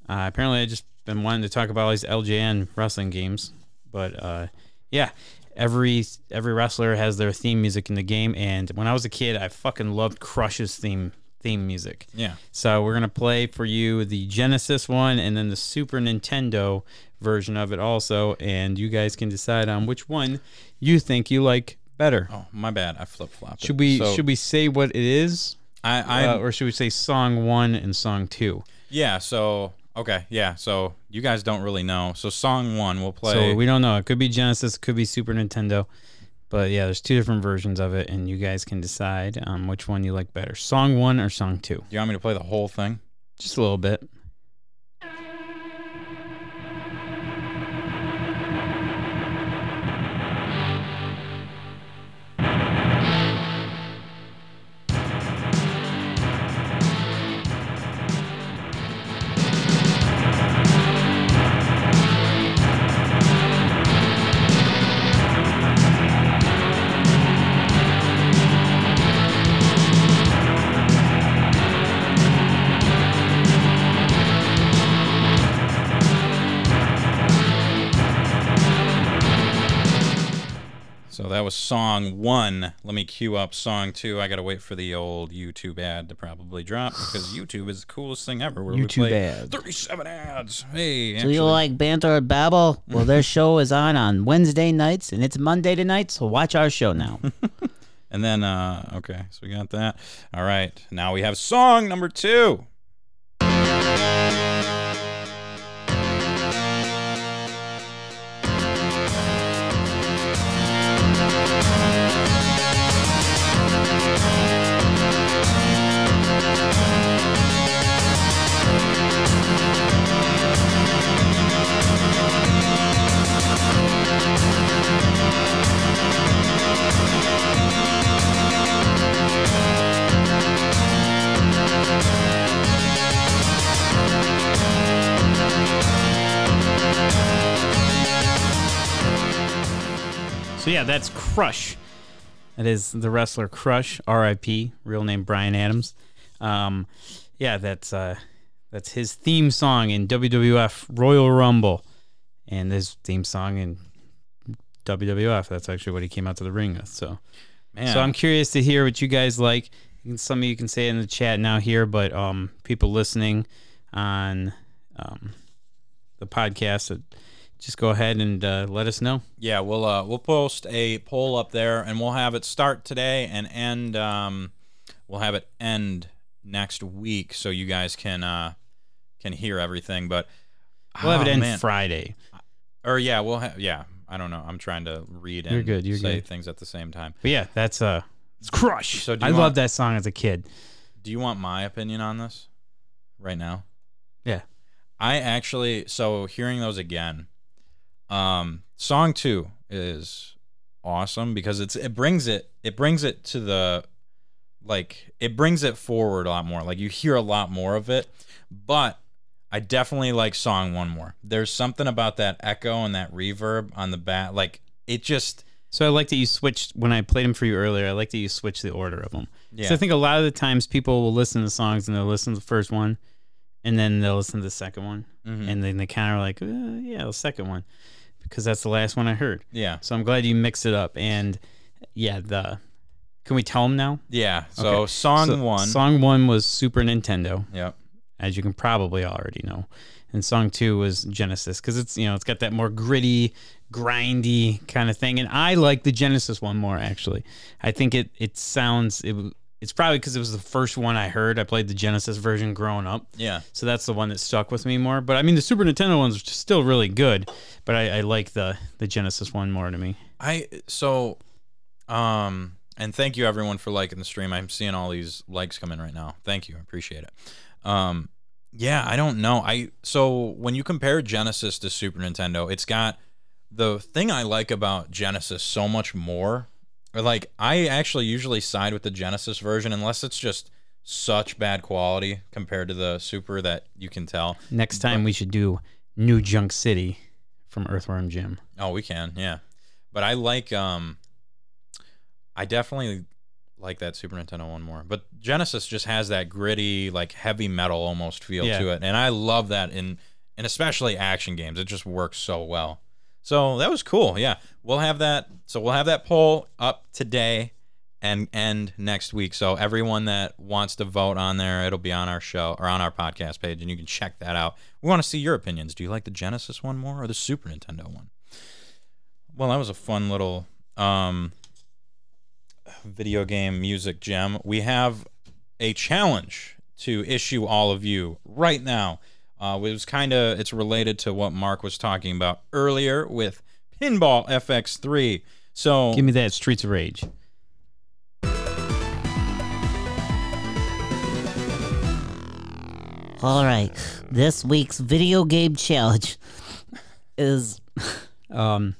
Uh, apparently, I just been wanting to talk about all these LJN wrestling games, but uh, yeah, every every wrestler has their theme music in the game. And when I was a kid, I fucking loved Crush's theme theme music. Yeah. So we're gonna play for you the Genesis one and then the Super Nintendo version of it also, and you guys can decide on which one you think you like better. Oh, my bad. I flip flopped. Should we should we say what it is, I. I. uh, or should we say song one and song two? yeah. So. Okay. Yeah. So you guys don't really know. So song one, we'll play. So we don't know. It could be Genesis, it could be Super Nintendo, but yeah, there's two different versions of it, and you guys can decide um, which one you like better, song one or song two. Do you want me to play the whole thing? Just a little bit. Was song one. Let me cue up song two. I gotta wait for the old YouTube ad to probably drop because YouTube is the coolest thing ever. Where we YouTube play ads. Thirty-seven ads. Hey, Do actually, you like Banter or Babble? Well, their show is on on Wednesday nights, and it's Monday tonight, so watch our show now. and then uh, okay, so we got that. All right, now we have song number two. So yeah, that's Crush. That is the wrestler Crush, R.I.P. Real name Brian Adams. Um, yeah, that's uh, that's his theme song in WWF Royal Rumble, and his theme song in WWF. That's actually what he came out to the ring with. So, Man. so I'm curious to hear what you guys like. Some of you can say it in the chat now here, but um, people listening on um, the podcast, uh, just go ahead and uh, let us know. Yeah, we'll uh, we'll post a poll up there, and we'll have it start today and end. Um, we'll have it end next week, so you guys can uh, can hear everything. But We'll have it oh, end man. Friday. or yeah, we'll have yeah. I don't know. I'm trying to read and You're good, you're say good. things at the same time. But yeah, that's uh, it's Crush. So do I you loved that song as a kid. Do you want my opinion on this right now? Yeah. I actually so hearing those again. Um song 2 is awesome because it's it brings it it brings it to the like it brings it forward a lot more. Like you hear a lot more of it. But I definitely like song 1 more. There's something about that echo and that reverb on the bat like it just So I like that you switched when I played them for you earlier. I like that you switched the order of them. yeah. So I think a lot of the times people will listen to songs and they'll listen to the first one, and then they'll listen to the second one, Mhm. and then they kind of like, uh, yeah, the second one, because that's the last one I heard. yeah. So I'm glad you mixed it up. And yeah, the can we tell them now? Yeah. So Okay. song So 1 Song one was Super Nintendo, Yep. as you can probably already know, and song two was Genesis because it's you know it's got that more gritty, grindy kind of thing. And I like the Genesis one more actually. I think it it sounds it. It's probably because it was the first one I heard. I played the Genesis version growing up. Yeah. So that's the one that stuck with me more. But I mean, the Super Nintendo one's are still really good. But I, I like the the Genesis one more to me. I so um and thank you everyone for liking the stream. I'm seeing all these likes come in right now. Thank you. I appreciate it. Um yeah, I don't know. I so when you compare Genesis to Super Nintendo, it's got the thing I like about Genesis so much more. Or like I actually usually side with the Genesis version unless it's just such bad quality compared to the Super that you can tell. Next time we should do New Junk City from Earthworm Jim. Oh, we can, yeah. But I like um I definitely like that Super Nintendo one more. But Genesis just has that gritty, like heavy metal almost feel Yeah. to it. And I love that in and especially action games. It just works so well. So that was cool. Yeah. We'll have that so we'll have that poll up today and end next week. So everyone that wants to vote on there, it'll be on our show or on our podcast page and you can check that out. We want to see your opinions. Do you like the Genesis one more or the Super Nintendo one? Well, that was a fun little um, video game music gem. We have a challenge to issue all of you right now. Uh, it was kind of it's related to what Mark was talking about earlier with Pinball FX3. So Give me that Streets of Rage. All right, this week's video game challenge is Um,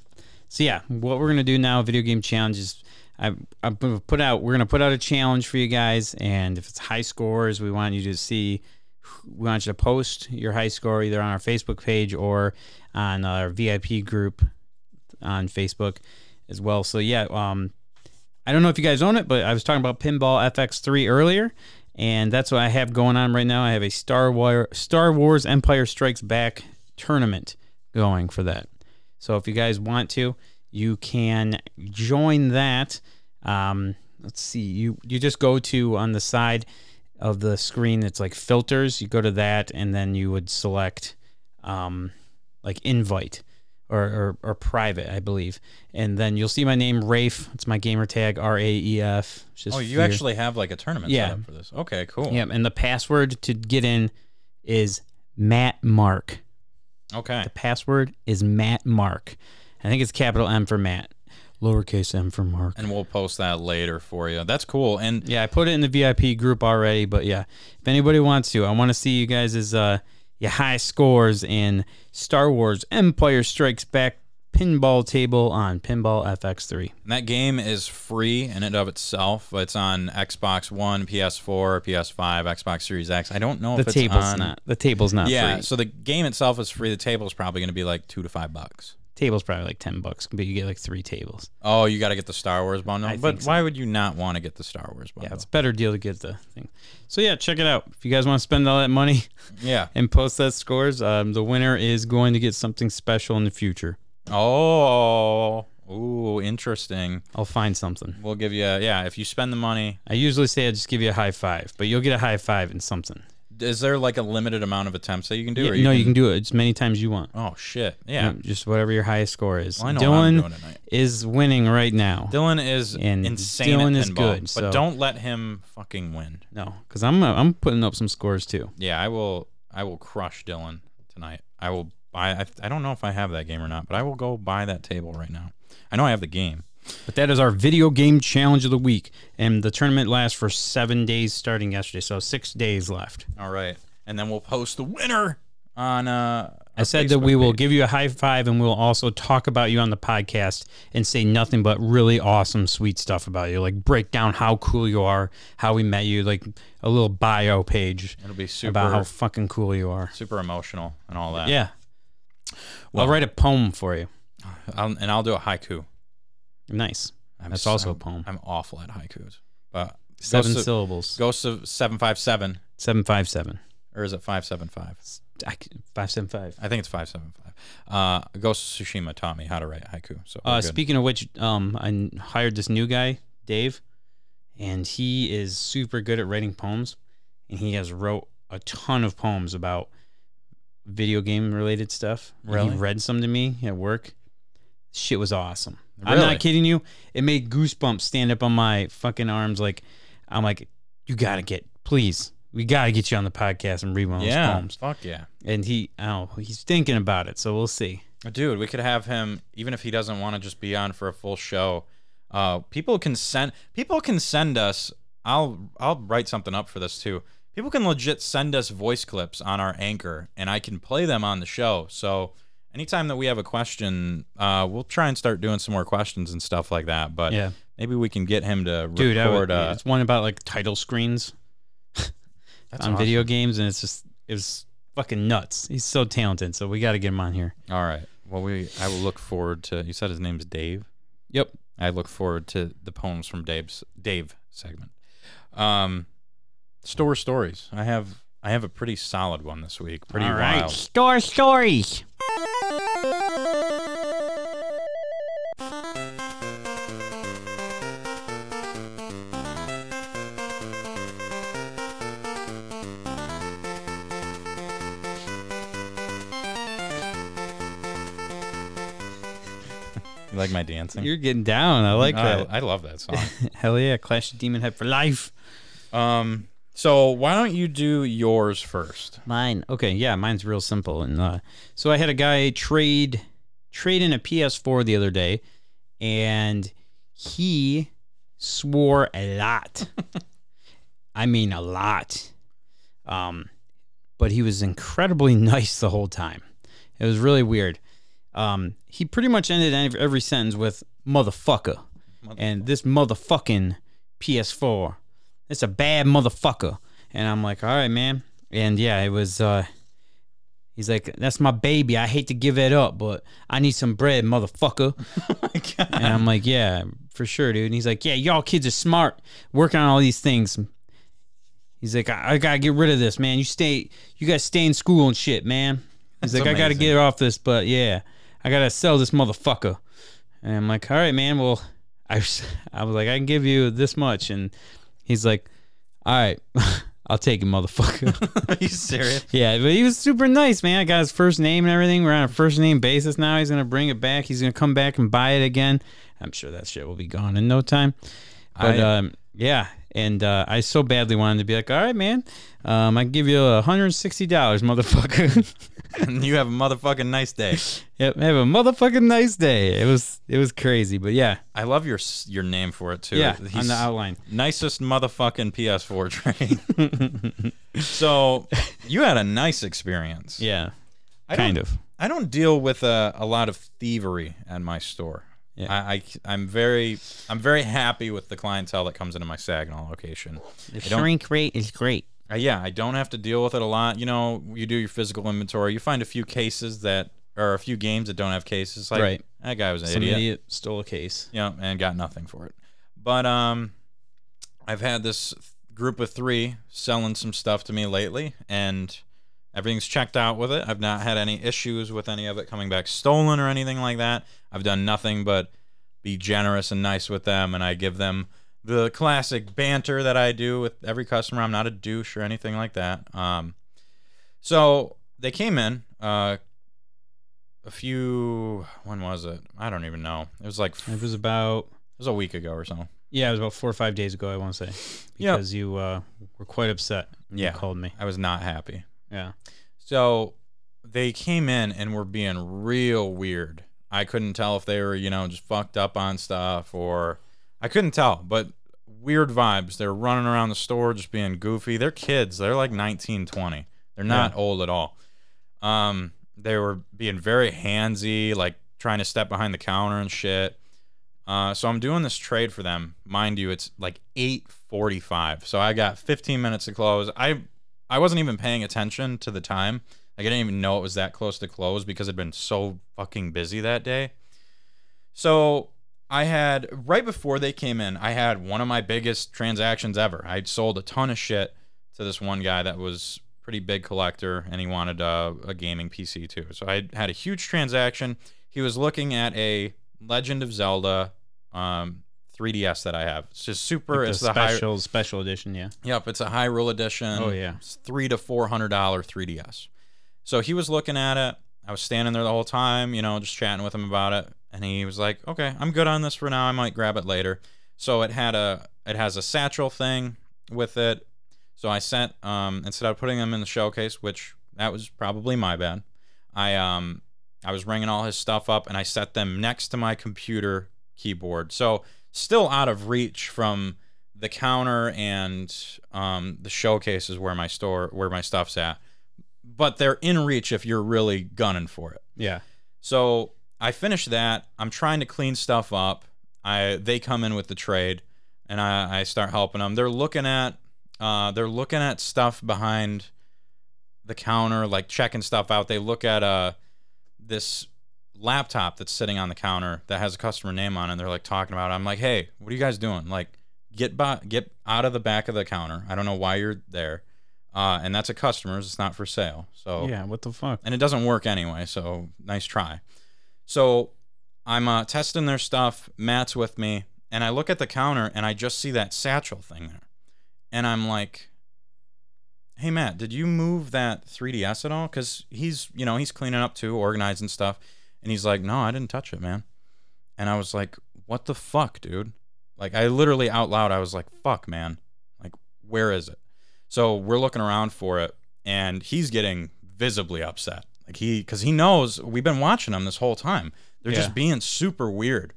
so yeah, what we're gonna do now, video game challenges. I I'm put out. We're gonna put out a challenge for you guys, and if it's high scores, we want you to see. We want you to post your high score either on our Facebook page or on our VIP group on Facebook as well. So yeah, um, I don't know if you guys own it, but I was talking about Pinball FX3 earlier, and that's what I have going on right now. I have a Star Wars Star Wars Empire Strikes Back tournament going for that. So if you guys want to, you can join that. Um, let's see, you you just go to on the side of the screen. It's like filters. You go to that, and then you would select um, like invite or, or or private, I believe, and then you'll see my name Rafe. It's my gamer tag R A E F. Oh, you actually have like a tournament Yeah. set up for this. Okay, cool. Yep, and the password to get in is Matt Mark. Okay. The password is Matt Mark. I think it's capital M for Matt, lowercase m for Mark. And we'll post that later for you. That's cool. And Yeah, I put it in the VIP group already, but yeah, if anybody wants to, I want to see you guys as uh your high scores in Star Wars Empire Strikes Back pinball table on Pinball FX3. And that game is free in and of itself. It's on Xbox One, PS4, PS5, Xbox Series X. I don't know The if it's table's on. not the table's not yeah, free. so the game itself is free. The table is probably going to be like two to five bucks. Table's probably like ten bucks, but you get like three tables. Oh, you got to get the Star Wars bundle. I but so. why would you not want to get the Star Wars bundle? Yeah, it's a better deal to get the thing. So yeah, check it out. If you guys want to spend all that money Yeah. and post that scores, um, the winner is going to get something special in the future. Oh, ooh, interesting. I'll find something. We'll give you, a, yeah, if you spend the money. I usually say I just give you a high five, but you'll get a high five in something. Is there like a limited amount of attempts that you can do? Yeah, or no, you can do it as many times you want. Oh shit! Yeah, Yeah, just whatever your highest score is. Well, I know what I'm Dylan is winning right now. Dylan is And insane Dylan at is pinball, good, but don't let him fucking win. No, because I'm uh, I'm putting up some scores too. Yeah, I will. I will crush Dylan tonight. I will buy. I, I don't know if I have that game or not, but I will go buy that table right now. I know I have the game. But that is our video game challenge of the week, and the tournament lasts for seven days starting yesterday, so six days left. All right, and then we'll post the winner on. Uh, I said that we will give you a high five, and we'll also talk about you on the podcast and say nothing but really awesome, sweet stuff about you, like break down how cool you are, how we met you, like a little bio page It'll be super about how fucking cool you are. super emotional and all that. Yeah. Well- I'll write a poem for you. I'll, and I'll do a haiku. Nice. I'm That's also a poem. I'm awful at haikus, but Seven of, syllables. Ghost of seven five seven, Seven five seven. or is it five seven five? Five seven five. I think it's five seven five. Uh, Ghost of Tsushima taught me how to write haiku. So Uh, speaking of which, um, I hired this new guy, Dave, and he is super good at writing poems, and he has wrote a ton of poems about video game related stuff. Really? He read some to me at work. Shit was awesome. I'm not kidding you. It made goosebumps stand up on my fucking arms. Like I'm like, you gotta get, please, we gotta get you on the podcast and read one of those yeah, poems. fuck yeah, And he, oh, he's thinking about it. So we'll see. dude. We could have him even if he doesn't want to just be on for a full show. Uh, people can send people can send us. I'll I'll write something up for this too. People can legit send us voice clips on our anchor, and I can play them on the show. So anytime that we have a question, uh, we'll try and start doing some more questions and stuff like that. But Yeah. maybe we can get him to Dude, I would, record. uh, it's one about like title screens. on awesome. video games, and it's just it was fucking nuts. He's so talented, so we got to get him on here. All right. Well, we I will look forward to. You said his name's Dave. Yep. I look forward to the poems from Dave's Dave segment. Um, store stories. I have I have a pretty solid one this week. Pretty All right, wild. store stories. Like my dancing? You're getting down. I like I, that. I love that song. Hell yeah, Clash of Demon Head for life. um, so why don't you do yours first? Mine. Okay, yeah, mine's real simple. And uh, so I had a guy trade trade in a PS4 the other day, and he swore a lot. I mean, a lot. Um, but he was incredibly nice the whole time. It was really weird. Um, he pretty much ended every, sentence with "motherfucker," and this motherfucking PS4. It's a bad motherfucker. And I'm like, all right, man. And yeah, it was. uh He's like, that's my baby. I hate to give it up, but I need some bread, motherfucker. and I'm like, yeah, for sure, dude. And he's like, yeah, y'all kids are smart, working on all these things. He's like, I, I gotta get rid of this, man. You stay, you guys stay in school and shit, man. He's That's like, I gotta get off this, but yeah, I gotta sell this motherfucker. And I'm like, all right, man. Well, I, was- I was like, I can give you this much, and he's like, all right, I'll take it, motherfucker. Are you serious? yeah, but he was super nice, man. I got his first name and everything. We're on a first name basis now. He's gonna bring it back. He's gonna come back and buy it again. I'm sure that shit will be gone in no time. But I- um, yeah, and uh, I so badly wanted to be like, all right, man, um, I can give you a hundred and sixty dollars, motherfucker. and you have a motherfucking nice day. yep, have a motherfucking nice day. It was it was crazy, but yeah, I love your your name for it too. yeah, on He's the outline. nicest motherfucking PS4 train. so you had a nice experience. Yeah, I kind of. I don't deal with a, a lot of thievery at my store. Yeah. I, I am very I'm very happy with the clientele that comes into my Saginaw location. The shrink rate is great. Uh, yeah, I don't have to deal with it a lot. You know, you do your physical inventory. You find a few cases that or a few games that don't have cases. Like Right. that guy was an Some idiot. idiot stole a case. Yeah, and got nothing for it. But um, I've had this group of three selling some stuff to me lately, and everything's checked out with it. I've not had any issues with any of it coming back stolen or anything like that. I've done nothing but be generous and nice with them, and I give them the classic banter that I do with every customer. I'm not a douche or anything like that. Um, so they came in. Uh, a few when was it? I don't even know. It was like It was about it was a week ago or so. yeah, it was about four or five days ago. I want to say Yep. because you uh, were quite upset. when Yeah. you called me. I was not happy. Yeah, So they came in and were being real weird. I couldn't tell if they were, you know, just fucked up on stuff or I couldn't tell, but weird vibes. They're running around the store just being goofy. They're kids. They're like 19, 20. They're not old at all. Um, they were being very handsy, like trying to step behind the counter and shit. Uh, so I'm doing this trade for them. Mind you, it's like 8:45. So I got 15 minutes to close. I I wasn't even paying attention to the time. Like, I didn't even know it was that close to close because I'd been so fucking busy that day. So I had right before they came in, I had one of my biggest transactions ever. I'd sold a ton of shit to this one guy that was pretty big collector, and he wanted a, a gaming PC too. So I had a huge transaction. He was looking at a Legend of Zelda um, 3DS that I have. It's just super. Like it's the the high, special special edition. Yeah, Yep, it's a Hyrule edition. Oh, yeah. it's three to four hundred dollar 3ds. So he was looking at it. I was standing there the whole time, you know, just chatting with him about it, and he was like, "Okay, I'm good on this for now. I might grab it later." So it had a it has a satchel thing with it. So I sent um instead of putting them in the showcase, which that was probably my bad. I um I was ringing all his stuff up and I set them next to my computer keyboard. So still out of reach from the counter and um, the showcase is where my store where my stuff's at. But they're in reach if you're really gunning for it. yeah. So I finish that. I'm trying to clean stuff up. I they come in with the trade, and I, I start helping them. They're looking at uh, they're looking at stuff behind the counter, like checking stuff out. They look at uh this laptop that's sitting on the counter that has a customer name on it. And they're like talking about it. I'm like, hey, what are you guys doing? Like, get by, get out of the back of the counter. I don't know why you're there. Uh, and that's a customer's. It's not for sale. So Yeah. What the fuck? and it doesn't work anyway. So nice try. So I'm uh, testing their stuff. Matt's with me, and I look at the counter and I just see that satchel thing there, and I'm like, "Hey Matt, did you move that 3ds at all? Because he's you know he's cleaning up too, organizing stuff, and he's like, "No, I didn't touch it, man." And I was like, "What the fuck, dude?" Like I literally out loud, I was like, "Fuck, man! Like where is it?" So we're looking around for it, and he's getting visibly upset. Like he, because he knows we've been watching them this whole time. They're Yeah. just being super weird.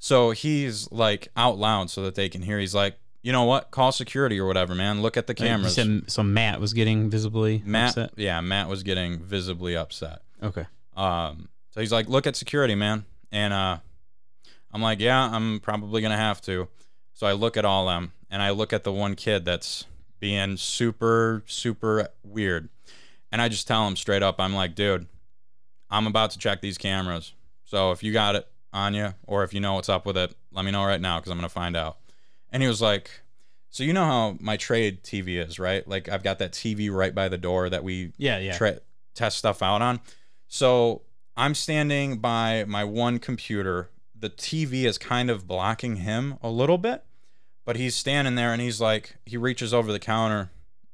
So he's like out loud so that they can hear. He's like, you know what? Call security or whatever, man. Look at the cameras. said- so Matt was getting visibly Matt, upset. yeah, Matt was getting visibly upset. Okay. Um, so he's like, look at security, man. And uh, I'm like, yeah, I'm probably gonna have to. So I look at all them, and I look at the one kid that's being super, super weird, and I just tell him straight up, I'm like, dude, I'm about to check these cameras. So if you got it on you, or if you know what's up with it, let me know right now because I'm gonna find out. And he was like, so you know how my trade TV is, right? Like I've got that TV right by the door that we Yeah. Yeah. tra- test stuff out on. So I'm standing by my one computer. The TV is kind of blocking him a little bit, but he's standing there and he's like, he reaches over the counter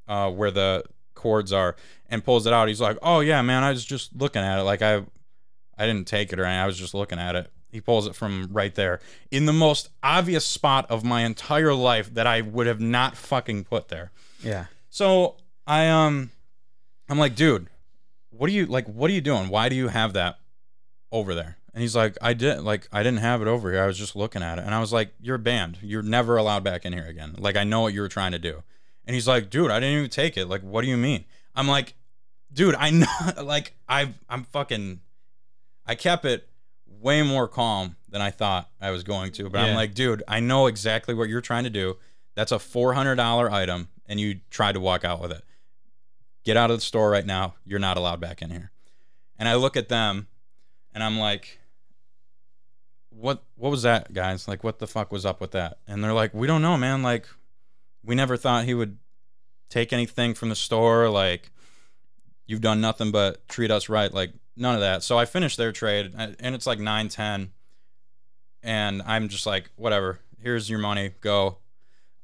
uh, where the cords are and pulls it out. He's like, "Oh yeah, man, I was just looking at it. Like I, I didn't take it or anything. I was just looking at it." He pulls it from right there in the most obvious spot of my entire life that I would have not fucking put there. yeah. So I um I'm like, dude, what are you like what are you doing? Why do you have that over there? And he's like, I did like I didn't have it over here. I was just looking at it. And I was like, You're banned. You're never allowed back in here again. Like I know what you were trying to do. And he's like, dude, I didn't even take it. Like, what do you mean? I'm like, dude, I know like I I'm fucking I kept it way more calm than I thought I was going to. But I'm like, dude, I know exactly what you're trying to do. That's a four hundred dollar item, and you tried to walk out with it. Get out of the store right now. You're not allowed back in here. And I look at them and I'm like, what what was that, guys? Like what the fuck was up with that? And they're like, We don't know, man. Like we never thought he would take anything from the store, like you've done nothing but treat us right. Like none of that. So I finished their trade and and it's like nine ten. And I'm just like, whatever, here's your money, go.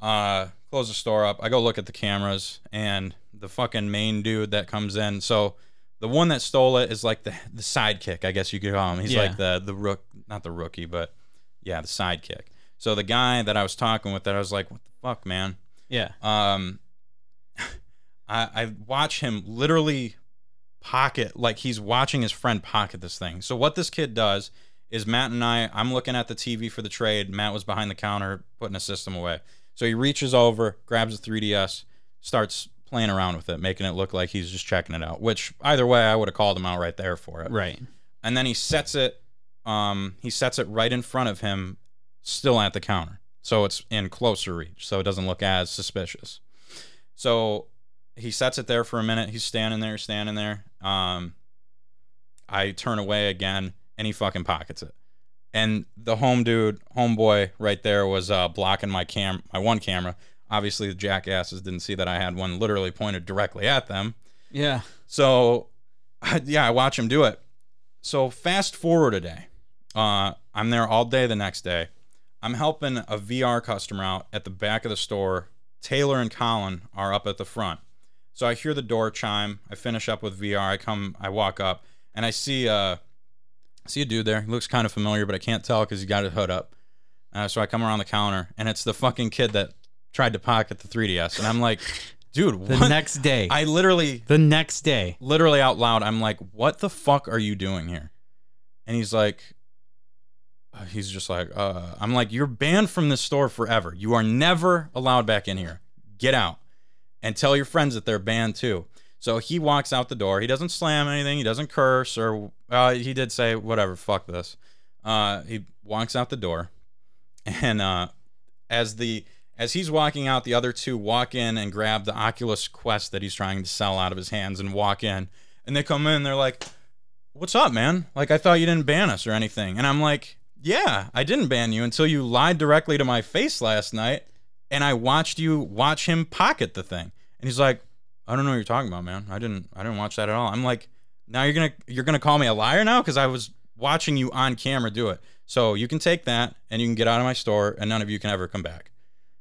Uh close the store up. I go look at the cameras and the fucking main dude that comes in. So the one that stole it is like the the sidekick, I guess you could call him. He's Yeah. like the the rook, not the rookie, but yeah, the sidekick. So the guy that I was talking with, that I was like, "What the fuck, man?" Yeah. Um, I I watch him literally pocket like he's watching his friend pocket this thing. So what this kid does is Matt and I, I'm looking at the TV for the trade. Matt was behind the counter putting a system away. So he reaches over, grabs the 3DS, starts playing around with it, making it look like he's just checking it out. Which either way, I would have called him out right there for it. Right. And then he sets it, um, he sets it right in front of him, still at the counter. So it's in closer reach, so it doesn't look as suspicious. So he sets it there for a minute. He's standing there, standing there. Um, I turn away again, and he fucking pockets it. And the home dude, homeboy, right there was uh, blocking my cam, my one camera. Obviously, the jackasses didn't see that I had one literally pointed directly at them. Yeah. So, yeah, I watch him do it. So fast forward a day. Uh, I'm there all day the next day. I'm helping a VR customer out at the back of the store. Taylor and Colin are up at the front. So I hear the door chime. I finish up with VR. I come, I walk up, and I see uh, see a dude there. He looks kind of familiar, but I can't tell because he got his hood up. Uh, so I come around the counter, and it's the fucking kid that tried to pocket the 3DS, and I'm like, dude, The what? next day. I literally the next day. literally out loud, I'm like, "What the fuck are you doing here?" And he's like, he's just like, uh, I'm like, "You're banned from this store forever. You are never allowed back in here. Get out, and tell your friends that they're banned too." So he walks out the door. He doesn't slam anything. He doesn't curse or uh, he did say whatever. Fuck this. Uh, he walks out the door, and uh, as the as he's walking out, the other two walk in and grab the Oculus Quest that he's trying to sell out of his hands and walk in. And they come in, they're like, What's up, man? Like, I thought you didn't ban us or anything. And I'm like, Yeah, I didn't ban you until you lied directly to my face last night. And I watched you watch him pocket the thing. And he's like, I don't know what you're talking about, man. I didn't I didn't watch that at all. I'm like, now you're gonna you're gonna call me a liar now? Because I was watching you on camera do it. So you can take that and you can get out of my store and none of you can ever come back.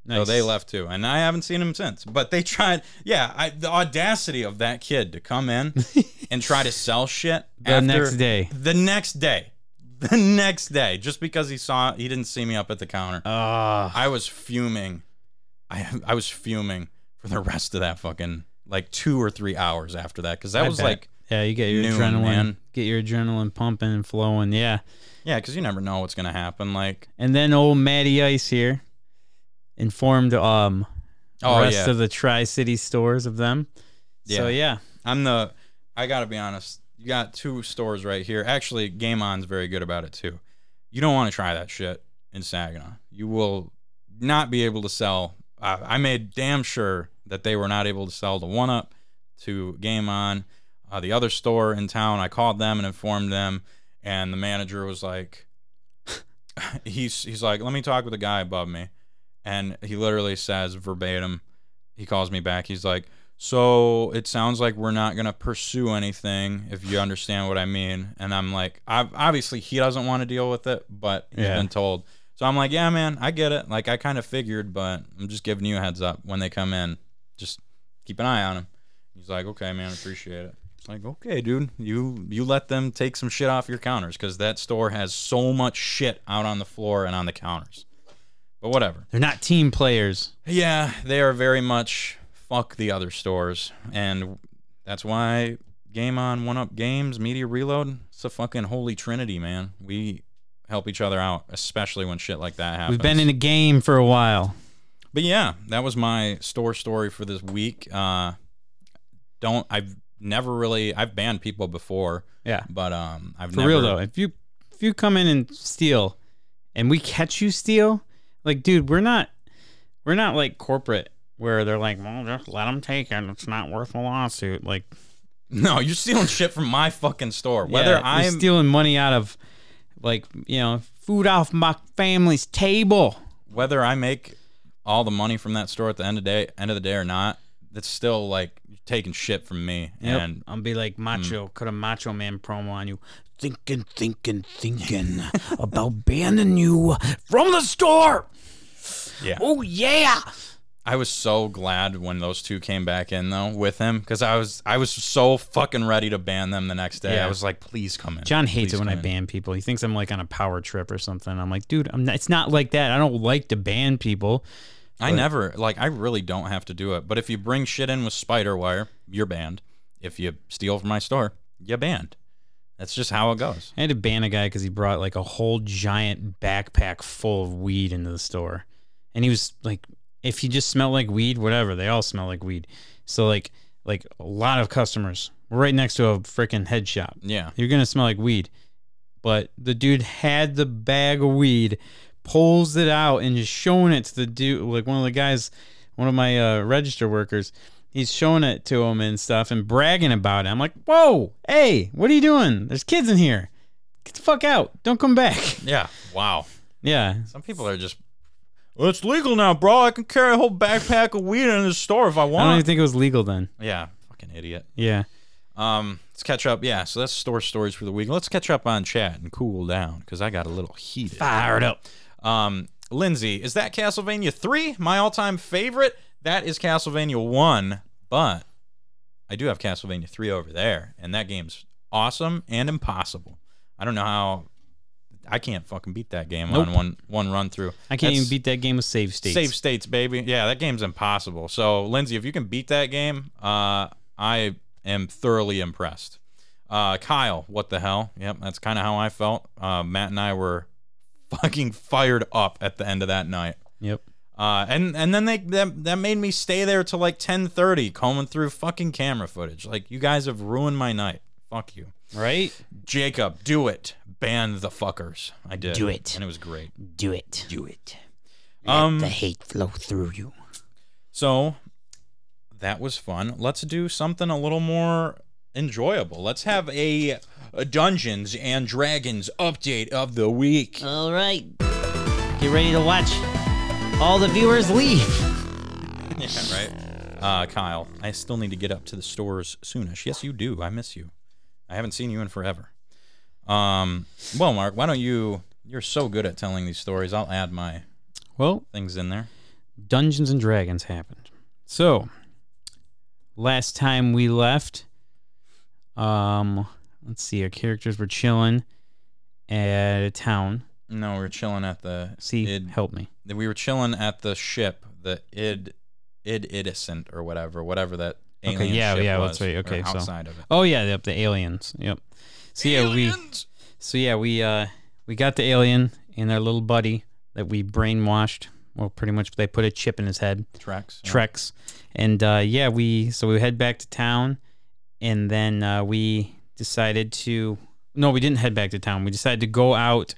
So they left too, and I haven't seen him since. But they tried, yeah, I, the audacity of that kid to come in and try to sell shit The after- next day. the next day, the next day, just because he saw he didn't see me up at the counter. Ah. I was fuming. I I was fuming for the rest of that fucking like two or three hours after that because that I was bet. like yeah, you get your noon, adrenaline, man. get your adrenaline pumping and flowing. Yeah. yeah, because you never know what's gonna happen. Like And then old Matty Ice here informed um the oh rest yeah, of the Tri City stores of them. So yeah. I'm the. I gotta be honest. You got two stores right here. Actually, Game On's very good about it too. You don't want to try that shit in Saginaw. You will not be able to sell. I made damn sure that they were not able to sell the One Up to Game On. Uh, the other store in town, I called them and informed them, and the manager was like, he's he's like, let me talk with the guy above me, and he literally says verbatim, he calls me back. He's like, so it sounds like we're not gonna pursue anything, if you understand what I mean. And I'm like, I've, obviously he doesn't want to deal with it, but he's Yeah. been told. So I'm like, yeah, man, I get it. Like I kind of figured, but I'm just giving you a heads up when they come in. Just keep an eye on them. He's like, okay, man, appreciate it. It's like, okay, dude, you you let them take some shit off your counters because that store has so much shit out on the floor and on the counters. But whatever. They're not team players. Yeah, they are very much fuck the other stores, and that's why Game On, One Up Games, Media Reload, it's a fucking holy trinity, man. We help each other out, especially when shit like that happens. We've been in a game for a while. But yeah, that was my store story for this week. Uh, don't I've never really I've banned people before, Yeah. but um, I've never For never real though, if you if you come in and steal and we catch you steal, like dude, we're not we're not like corporate where they're like, "Well, just let them take it. It's not worth a lawsuit." Like No, you're stealing shit from my fucking store. Whether Yeah, I'm stealing money out of, like you know, food off my family's table. whether I make all the money from that store at the end of the day, end of the day or not, that's still like you're taking shit from me. Yep. And I'll be like hmm. Macho, cut a Macho Man promo on you. Thinking, thinking, thinking about banning you from the store. yeah, Oh yeah. I was so glad when those two came back in though with him because I was I was so fucking ready to ban them the next day. Yeah. I was like, please come in. John hates Please it when I in. ban people. He thinks I'm like on a power trip or something. I'm like, dude, I'm not, it's not like that. I don't like to ban people. I never like I really don't have to do it. But if you bring shit in with spider wire, you're banned. If you steal from my store, you're banned. That's just how it goes. I had to ban a guy because he brought like a whole giant backpack full of weed into the store, and he was like, if you just smell like weed, whatever, they all smell like weed. So like, like a lot of customers. We're right next to a freaking head shop. Yeah. You're gonna smell like weed, but the dude had the bag of weed, pulls it out, and just showing it to the dude, like one of the guys, one of my uh, register workers. He's showing it to him and stuff and bragging about it. I'm like, whoa, hey, what are you doing? There's kids in here. Get the fuck out. Don't come back. Yeah. Wow. Yeah. Some people are just well, it's legal now, bro. I can carry a whole backpack of weed in the store if I want. I don't even think it was legal then. yeah, fucking idiot. Yeah. Um, let's catch up. Yeah, so that's store stories for the week. Let's catch up on chat and cool down because I got a little heated. Fired up. Um, Lindsay, is that Castlevania 3? My all time favorite? That is Castlevania 1, but I do have Castlevania 3 over there, and that game's awesome and impossible. I don't know how. I can't fucking beat that game on one one run through. I can't That's- even beat that game with save states. Save states, baby. Yeah, that game's impossible. So, Lindsay, if you can beat that game, uh, I am thoroughly impressed. Uh, Kyle, what the hell? Yep, that's kind of how I felt. Uh, Matt and I were fucking fired up at the end of that night. Yep. Uh, and and then they that, that made me stay there till like 10:30 combing through fucking camera footage. Like you guys have ruined my night. Fuck you. Right? Jacob, do it. Ban the fuckers. I did. Do it. And it was great. Do it. Do it. Um the hate flow through you. So that was fun. Let's do something a little more enjoyable. Let's have a, a Dungeons and Dragons update of the week. All right. Get ready to watch all the viewers leave. yeah, right. Uh, Kyle, I still need to get up to the stores soonish. Yes, you do. I miss you. I haven't seen you in forever. Um, well, Mark, why don't you? You're so good at telling these stories. I'll add my Well, things in there. Dungeons and Dragons happened. So, last time we left, um, let's see, our characters were chilling at a town. No, we were chilling at the See, id. help me. We were chilling at the ship, the id, id idicent or whatever, whatever that alien Okay, yeah, yeah, was, that's right. Okay, so- outside of it. Oh yeah, yep, the aliens. Yep. So yeah, we so yeah we uh we got the alien and our little buddy that we brainwashed. Well, pretty much they put a chip in his head. Trex. yeah. Trex, and uh, yeah, we so we head back to town, and then uh, we decided to no, we didn't head back to town. We decided to go out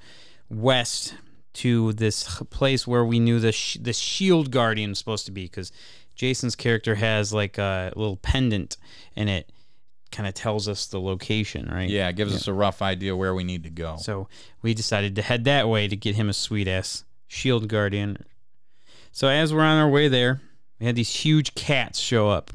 west to this place where we knew the sh- the shield guardian was supposed to be because Jason's character has like a little pendant in it kind of tells us the location, right? Yeah, it gives us a rough idea where we need to go. So we decided to head that way to get him a sweet ass shield guardian. So as we're on our way there, we had these huge cats show up.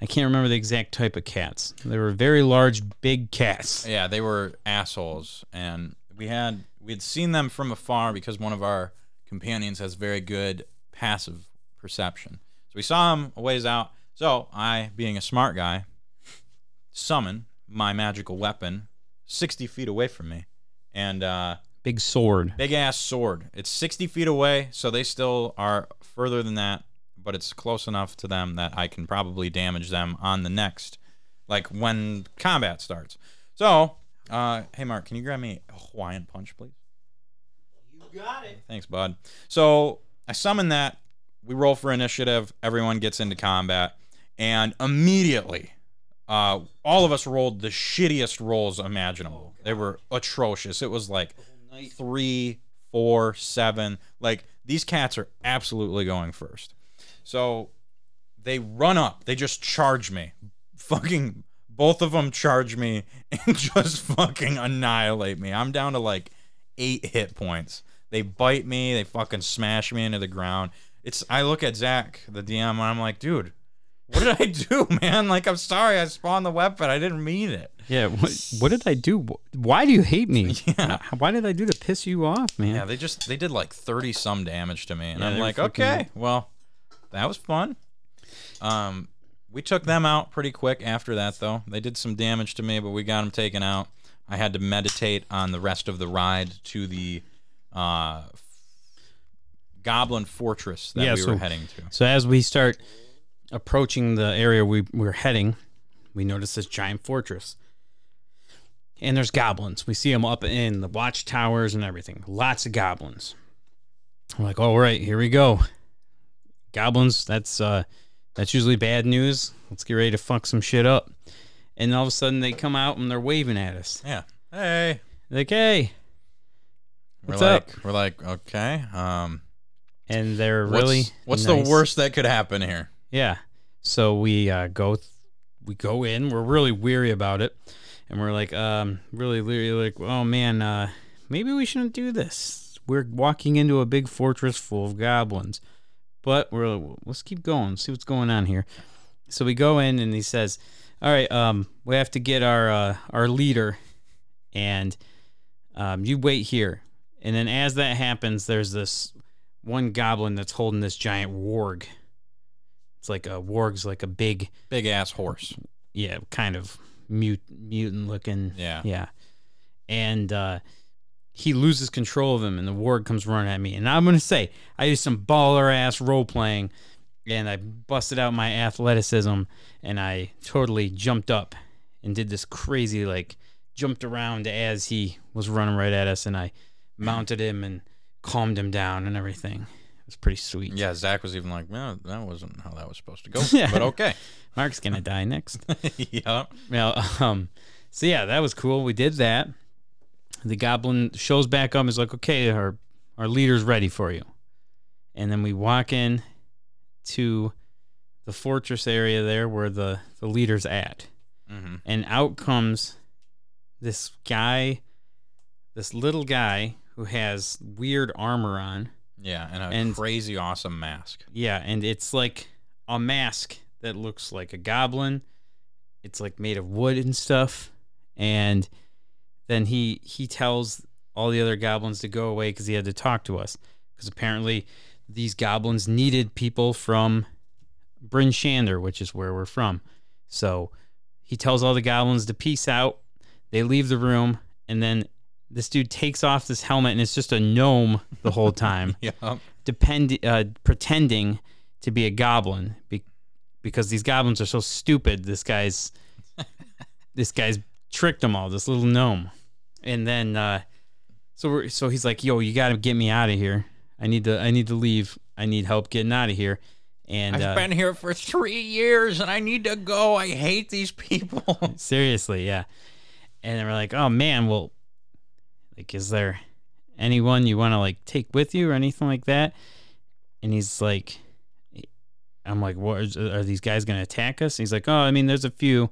I can't remember the exact type of cats. They were very large, big cats. Yeah, they were assholes, and we had we had seen them from afar because one of our companions has very good passive perception. So we saw them a ways out. So I, being a smart guy, summon my magical weapon sixty feet away from me, and uh, Big sword. big ass sword. It's sixty feet away, so they still are further than that, but it's close enough to them that I can probably damage them on the next, like when combat starts. So, uh, hey Mark, can you grab me a Hawaiian punch, please? You got it. Thanks, bud. So I summon that. We roll for initiative. Everyone gets into combat, and immediately, uh, all of us rolled the shittiest rolls imaginable. they were atrocious. It was like three, four, seven. Like these cats are absolutely going first. So they run up. They just charge me, fucking both of them charge me and just fucking annihilate me. I'm down to like eight hit points. They bite me. They fucking smash me into the ground. It's. I look at Zach, the DM, and I'm like, dude, what did I do, man? Like, I'm sorry, I spawned the weapon. I didn't mean it. Yeah. What, what did I do? Why do you hate me? Yeah. Why did I do to piss you off, man? Yeah, they just they did like thirty some damage to me, and Yeah, I'm like, okay, well, that was fun. Um, we took them out pretty quick after that, though. They did some damage to me, but we got them taken out. I had to meditate on the rest of the ride to the uh, Goblin Fortress that Yeah, we so- were heading to. So as we start approaching the area we we're heading, we notice this giant fortress. And there's goblins. We see them up in the watchtowers and everything. Lots of goblins. I'm like, all right, here we go. Goblins, that's uh that's usually bad news. Let's get ready to fuck some shit up. And all of a sudden they come out and they're waving at us. Yeah. Hey. Like, hey. We're What's like, up? we're like, okay. Um, And they're what's- really What's nice. the worst that could happen here? Yeah. So we uh, go th- we go in. We're really weary about it, and we're like, um, really leery. Like, oh man, uh, maybe we shouldn't do this. We're walking into a big fortress full of goblins, but we're let's keep going. See what's going on here. So we go in, and he says, "All right, um, we have to get our uh, our leader, and um, you wait here." And then as that happens, there's this one goblin that's holding this giant warg. It's like a warg's like a big, Big ass horse. yeah, kind of mute, mutant looking. Yeah. Yeah. And uh, he loses control of him, and the warg comes running at me. And I'm gonna say, I used some baller ass role playing, and I busted out my athleticism, and I totally jumped up and did this crazy like jumped around as he was running right at us, and I mounted him and calmed him down and everything. Was pretty sweet. Yeah, Zach was even like, no, that wasn't how that was supposed to go. Yeah. But okay. Mark's gonna die next. yeah. Well, um, so yeah, that was cool. We did that. The goblin shows back up. Is like, okay, our our leader's ready for you. And then we walk in to the fortress area there where the the leader's at, hmm and out comes this guy, this little guy who has weird armor on. Yeah, and a And- crazy awesome mask. Yeah, and it's like a mask that looks like a goblin. It's like made of wood and stuff. And then he he tells all the other goblins to go away because he had to talk to us. Because apparently these goblins needed people from Bryn Shander, which is where we're from. So he tells all the goblins to peace out. They leave the room, and then this dude takes off this helmet, and it's just a gnome the whole time Yeah. depend uh, pretending to be a goblin be- because these goblins are so stupid. This guy's this guy's tricked them all. This little gnome, and then uh, so we're, so he's like, "Yo, you got to get me out of here. I need to I need to leave. I need help getting out of here." And I've uh, been here for three years and I need to go. I hate these people. seriously, yeah. And then we're like, "Oh man, well, like, is there anyone you want to like take with you or anything like that?" And he's like, "I'm like, what is, are these guys gonna attack us?" he's like, "Oh, I mean, there's a few.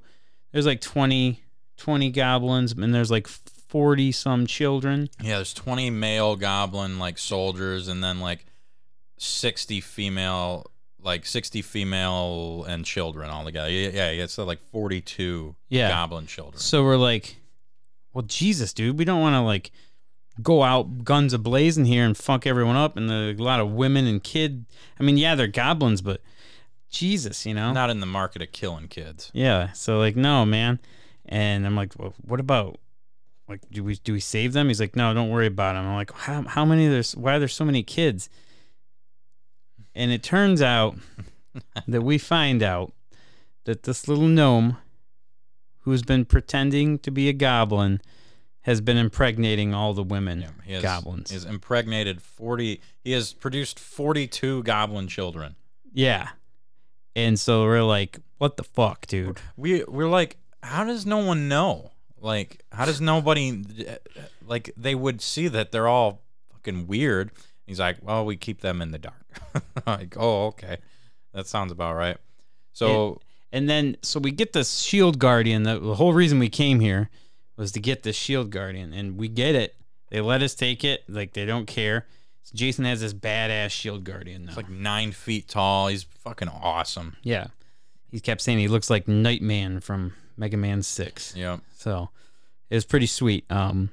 There's like 20, 20 goblins, and there's like forty some children." yeah, there's 20 male goblin like soldiers and then like 60 female, like 60 female and children all together. Yeah, yeah, it's like 42 Yeah. goblin children. So we're like, "Well, Jesus, dude, we don't want to like." Go out guns ablazing here and fuck everyone up, and are a lot of women and kid. I mean, yeah, they're goblins, but Jesus, you know, Not in the market of killing kids. Yeah. So like, no, man. And I'm like, well, what about like, do we do we save them? He's like, no, don't worry about them. I'm like, how how many there's why are there so many kids? And it turns out that we find out that this little gnome who's been pretending to be a goblin has been impregnating all the women Yeah, he has, goblins. He has impregnated 40. He has produced 42 goblin children. yeah. And so we're like, what the fuck, dude? We we're like, how does no one know? Like, how does nobody like they would see that they're all fucking weird? He's like, well, we keep them in the dark. like, oh, okay, that sounds about right. So And then so we get the shield guardian. The, the whole reason we came here was to get the shield guardian, and we get it. They let us take it. Like they don't care. So Jason has this badass shield guardian now. He's like nine feet tall. He's fucking awesome. yeah, he kept saying he looks like Knight Man from Mega Man Six. Yep. So it was pretty sweet. Um,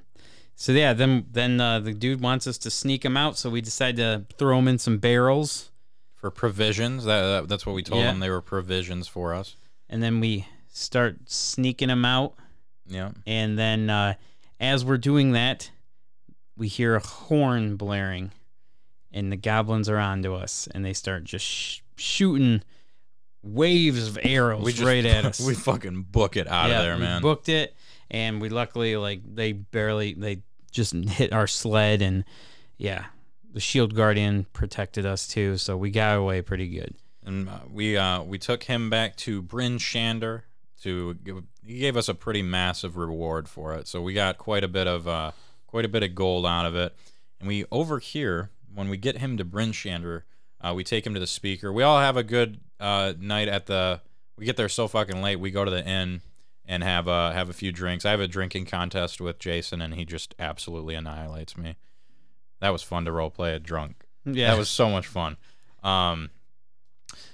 so yeah, then then uh, the dude wants us to sneak him out, so we decide to throw him in some barrels, For provisions, that, that that's what we told Yeah. them. They were provisions for us. and then we start sneaking them out. Yeah. And then uh, as we're doing that, we hear a horn blaring, and the goblins are onto us, and they start just sh- shooting waves of arrows We just, right at us. we fucking book it out Yeah, of there, man. we man. booked it, and we luckily like they barely they just hit our sled, and yeah, the shield guardian protected us too, so we got away pretty good. and uh, we uh, we took him back to Bryn Shander to give, he gave us a pretty massive reward for it. So we got quite a bit of uh, quite a bit of gold out of it. And we over here when we get him to Bryn Shander, uh, we take him to the speaker. We all have a good uh, night at the. We get there so fucking late. We go to the inn and have a have a few drinks. I have a drinking contest with Jason, and he just absolutely annihilates me. That was fun to role play a drunk. Yeah, That was so much fun. Um,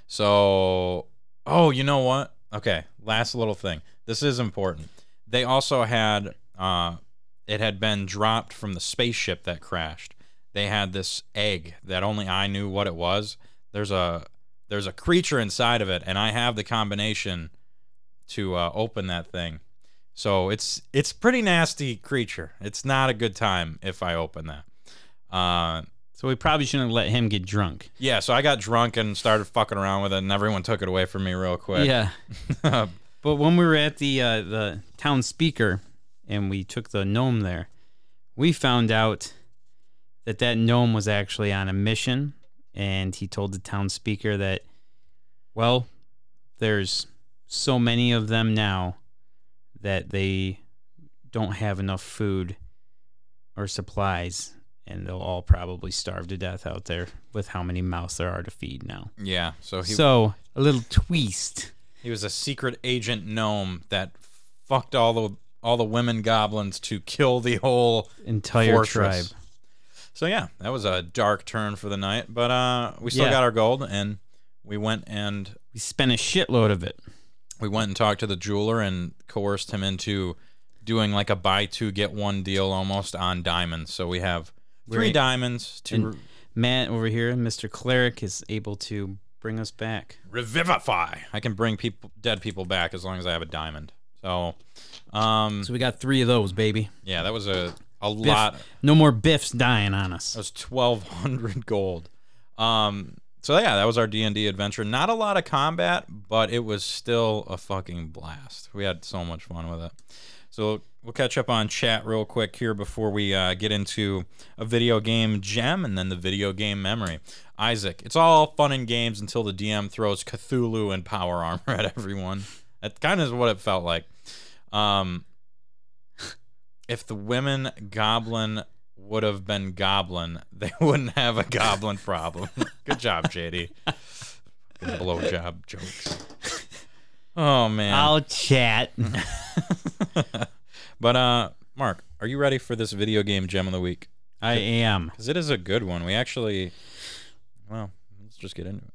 so, oh, you know what? Okay, last little thing. This is important. They also had, uh, it had been dropped from the spaceship that crashed. They had this egg that only I knew what it was. There's a there's a creature inside of it, and I have the combination to uh, open that thing. So it's it's pretty nasty creature. It's not a good time if I open that. Uh, so we probably shouldn't let him get drunk. yeah, so I got drunk and started fucking around with it, and everyone took it away from me real quick. Yeah, but when we were at the uh, the town speaker and we took the gnome there, we found out that that gnome was actually on a mission, and he told the town speaker that, well, there's so many of them now that they don't have enough food or supplies. And they'll all probably starve to death out there with how many mouths there are to feed now. yeah. So he so a little twist. he was a secret agent gnome that fucked all the all the women goblins to kill the whole entire fortress. tribe. So yeah, that was a dark turn for the night, but uh, we still Yeah. got our gold, and we went and We spent a shitload of it. we went and talked to the jeweler and coerced him into doing like a buy two get one deal almost on diamonds. So we have three Right. diamonds to And Matt over here, Mr. Cleric, is able to bring us back. revivify. I can bring people dead people back as long as I have a diamond. So, um, So we got three of those, baby. yeah, that was a a Biff- lot. No more Biffs dying on us. That was twelve hundred gold. Um, so yeah, that was our D and D adventure. Not a lot of combat, but it was still a fucking blast. We had so much fun with it. So we'll catch up on chat real quick here before we uh, get into a video game gem and then the video game memory. Isaac, it's all fun and games until the DM throws Cthulhu and power armor at everyone. That kind of is what it felt like. Um, if the women goblin would have been goblin, they wouldn't have a goblin problem. Good job, JD. Fucking Blowjob jokes. Oh man. I'll chat. But uh Mark, are you ready for this video game gem of the week? I am. Because it is a good one. We actually well, let's just get into it.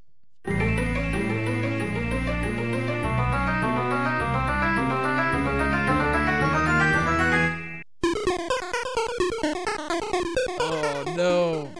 Oh no.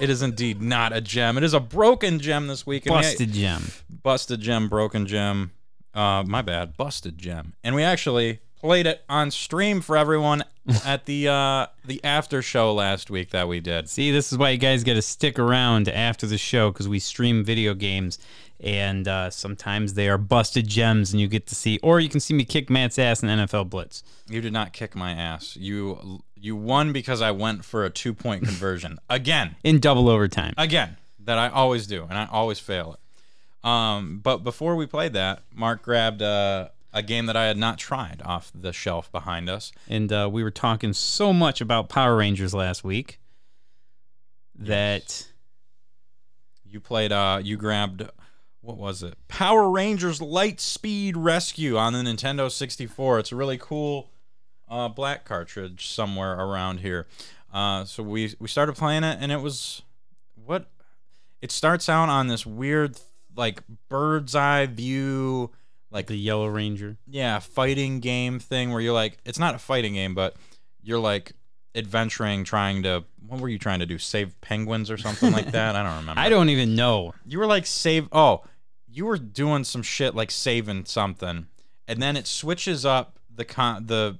It is indeed not a gem. It is a broken gem this week. and we- Busted gem. busted gem, broken gem. Uh, my bad, busted gem. And we actually played it on stream for everyone at the uh, the after show last week that we did. See, this is why you guys got to stick around after the show because we stream video games, and uh, sometimes they are busted gems, and you get to see, or you can see me kick Matt's ass in NFL Blitz. You did not kick my ass. You you won because I went for a two point conversion again, in double overtime. again that I always do, and I always fail it. Um, but before we played that, Mark grabbed uh, a game that I had not tried off the shelf behind us. and uh, we were talking so much about Power Rangers last week that You played. Uh, you grabbed what was it? Power Rangers Light Speed Rescue on the Nintendo 64. It's a really cool uh, black cartridge somewhere around here. Uh, so we we started playing it, and it was what it starts out on this weird like bird's eye view, like The Yellow Ranger. yeah, fighting game thing where you're like, it's not a fighting game, but you're like adventuring, trying to. What were you trying to do? Save penguins or something like that? I don't remember. I don't even know. You were like save. Oh, you were doing some shit like saving something, and then it switches up the con. The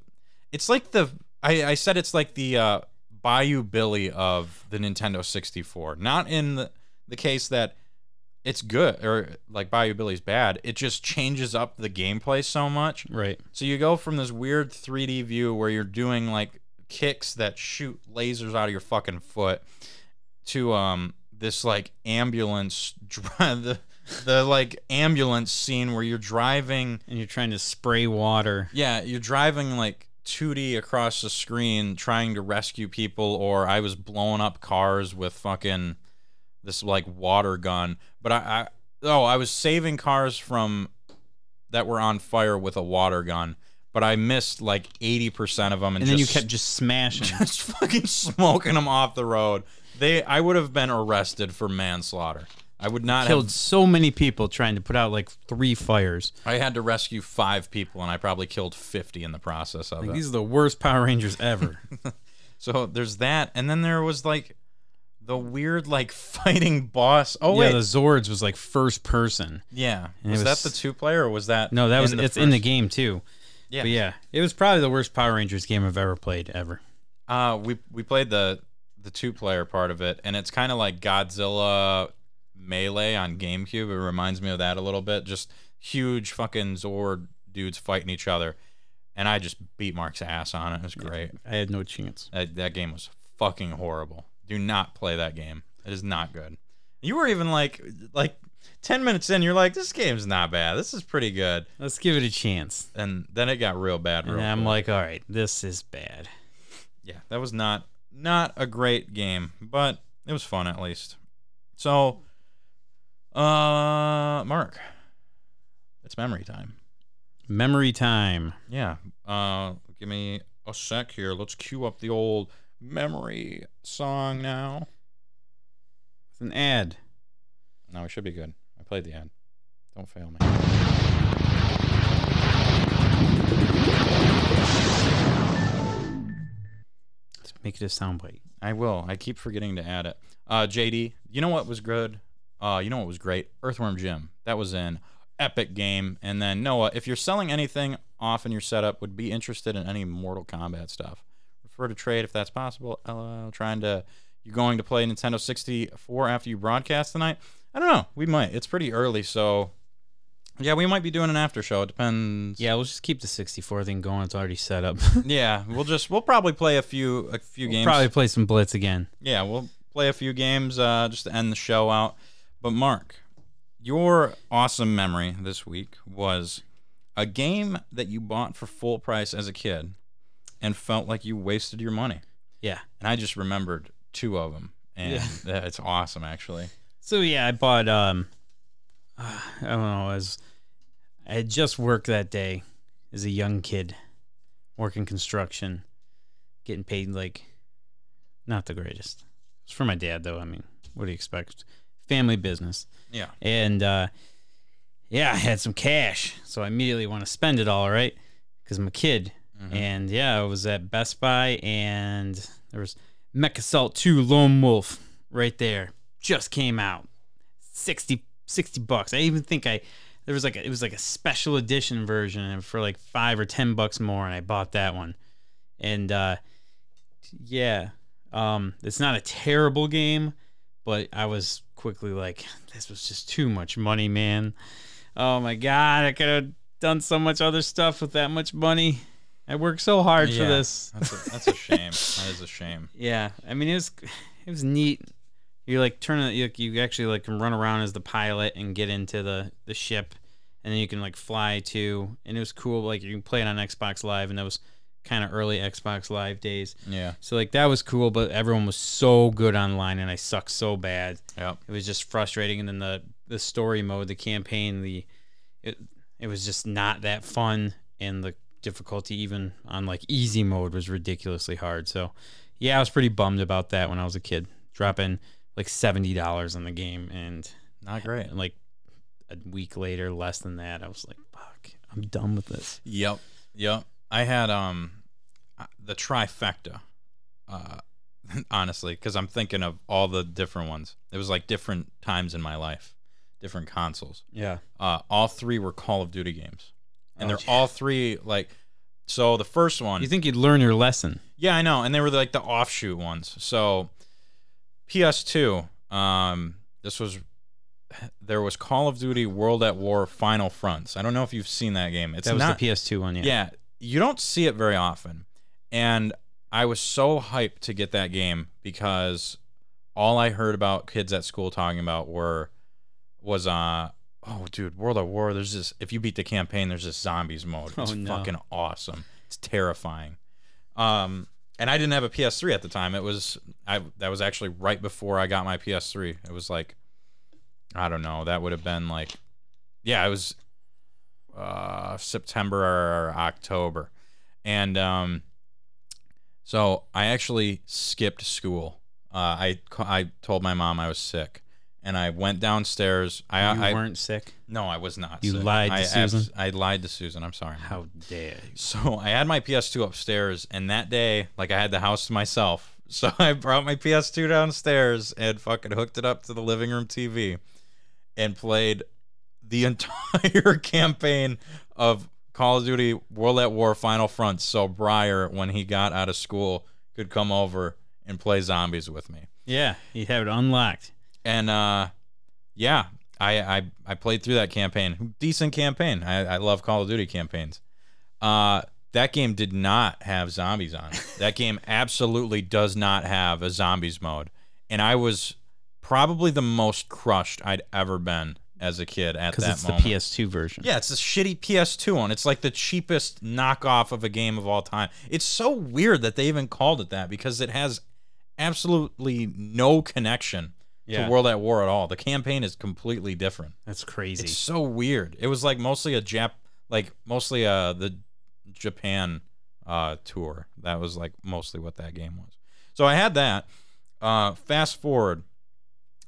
it's like the I I said it's like the uh, Bayou Billy of the Nintendo 64. Not in the the case that it's good or like Bayou Billy's bad. It just changes up the gameplay so much. Right. So you go from this weird 3D view where you're doing like kicks that shoot lasers out of your fucking foot to um this like ambulance the the like ambulance scene where you're driving And you're trying to spray water. yeah, you're driving like 2D across the screen trying to rescue people or I was blowing up cars with fucking this like water gun. But I, I oh, I was saving cars from that were on fire with a water gun, but I missed like 80% of them and, And then you kept just smashing. just fucking smoking them off the road. They I would have been arrested for manslaughter. I would not have Killed have so many people trying to put out like three fires. I had to rescue 5 people and I probably killed 50 in the process of Like, it. these are the worst Power Rangers ever. So there's that, and then there was like the weird like fighting boss. Oh yeah, wait, the Zords was like first person. yeah. And it Was, was- that the two player or was that? No, that was it's in the first? game too. Yeah. But yeah, it was probably the worst Power Rangers game I've ever played ever. Uh, we we played the the two player part of it, and it's kind of like Godzilla Melee on GameCube. It reminds me of that a little bit. Just huge fucking Zord dudes fighting each other, and I just beat Mark's ass on it. It was great. I had no chance. That, that game was fucking horrible. Do not play that game. It is not good. You were even like like 10 minutes in, you're like, this game's not bad. This is pretty good. Let's give it a chance. And then it got real bad. Real And I'm quick. like, all right, this is bad. yeah, that was not not a great game, but it was fun at least. So, uh, Mark, it's memory time. Memory time. Yeah. Uh, give me a sec here. Let's cue up the old memory song now. It's an ad. No, we should be good. I played the ad. Don't fail me. Let's make it a soundbite. I will. I keep forgetting to add it. Uh, JD, you know what was good? Uh, you know what was great? Earthworm Jim. That was an epic game. And then Noah, if you're selling anything off in your setup, would be interested in any Mortal Kombat stuff. Refer to trade if that's possible. LOL. Trying to. You going to play Nintendo 64 after you broadcast tonight? I don't know. We might. It's pretty early, so yeah, we might be doing an after show. It depends. Yeah, we'll just keep the 64 thing going. It's already set up. Yeah, we'll just we'll probably play a few a few We'll games. Probably play some Blitz again. Yeah, we'll play a few games uh, just to end the show out. But Mark, your awesome memory this week was a game that you bought for full price as a kid and felt like you wasted your money. Yeah. And I just remembered two of them, and Yeah. it's awesome actually. So yeah, I bought um uh, I don't know, I was I had just worked that day as a young kid working construction, getting paid like not the greatest. It's for my dad though, I mean, what do you expect? Family business. Yeah. And uh yeah, I had some cash, so I immediately want to spend it all, right? Cuz I'm a kid. And yeah, I was at Best Buy and there was Mech Assault 2 Lone Wolf right there. Just came out. 60 60 bucks. I even think I there was like a, it was like a special edition version for like 5 or 10 bucks more and I bought that one. And uh yeah, um it's not a terrible game, but I was quickly like this was just too much money, man. Oh my god, I could have done so much other stuff with that much money. I worked so hard for this. That's a, that's a shame. that is a shame. Yeah, I mean it was it was neat. You like turn it, you, you actually like can run around as the pilot and get into the the ship, and then you can like fly too. And it was cool. Like you can play it on Xbox Live, and that was kind of early Xbox Live days. Yeah. So like that was cool, but everyone was so good online, and I sucked so bad. Yep. It was just frustrating. And then the the story mode, the campaign, the it it was just not that fun, and the difficulty even on like easy mode was ridiculously hard. So yeah, I was pretty bummed about that when I was a kid, dropping like seventy dollars on the game, and Not great. like a week later, less than that, I was like, fuck, I'm done with this. Yep. Yep. I had um uh, the trifecta. Uh honestly, cuz I'm thinking of all the different ones. It was like different times in my life, different consoles. Yeah. Uh all three were Call of Duty games. And Oh, they're all three like so the first one You think you'd learn your lesson? Yeah, I know, and they were like the offshoot ones. So PS2, um, this was there was Call of Duty World at War Final Fronts. I don't know if you've seen that game. It's that was not the PS2 one, yeah. yeah, you don't see it very often. And I was so hyped to get that game because all I heard about kids at school talking about were was uh oh dude, World at War, there's this if you beat the campaign, there's this zombies mode. It's Oh, no. fucking awesome. It's terrifying. Um and I didn't have a PS3 at the time. It was I that was actually right before I got my PS3. It was like I don't know, that would have been like yeah, it was uh September or October. And um so I actually skipped school. Uh I I told my mom I was sick and I went downstairs. I You I weren't sick. no, I was not. You sick. lied to I Susan? I lied to Susan. I'm sorry. How dare you? So I had my PS2 upstairs, and that day, like I had the house to myself. So I brought my PS2 downstairs and fucking hooked it up to the living room TV and played the entire campaign of Call of Duty World at War Final Front. So Briar, when he got out of school, could come over and play zombies with me. Yeah, you have it unlocked. And uh, yeah, I, I I played through that campaign. Decent campaign. I, I love Call of Duty campaigns. Uh, that game did not have zombies on it. That game absolutely does not have a zombies mode. And I was probably the most crushed I'd ever been as a kid at that it's moment. the PS2 version. Yeah, it's a shitty PS2 one. It's like the cheapest knockoff of a game of all time. It's so weird that they even called it that because it has absolutely no connection Yeah. to World at War at all. The campaign is completely different. That's crazy. It's so weird. It was like mostly a Jap, like mostly uh the Japan uh tour. That was like mostly what that game was. So I had that. Uh, fast forward,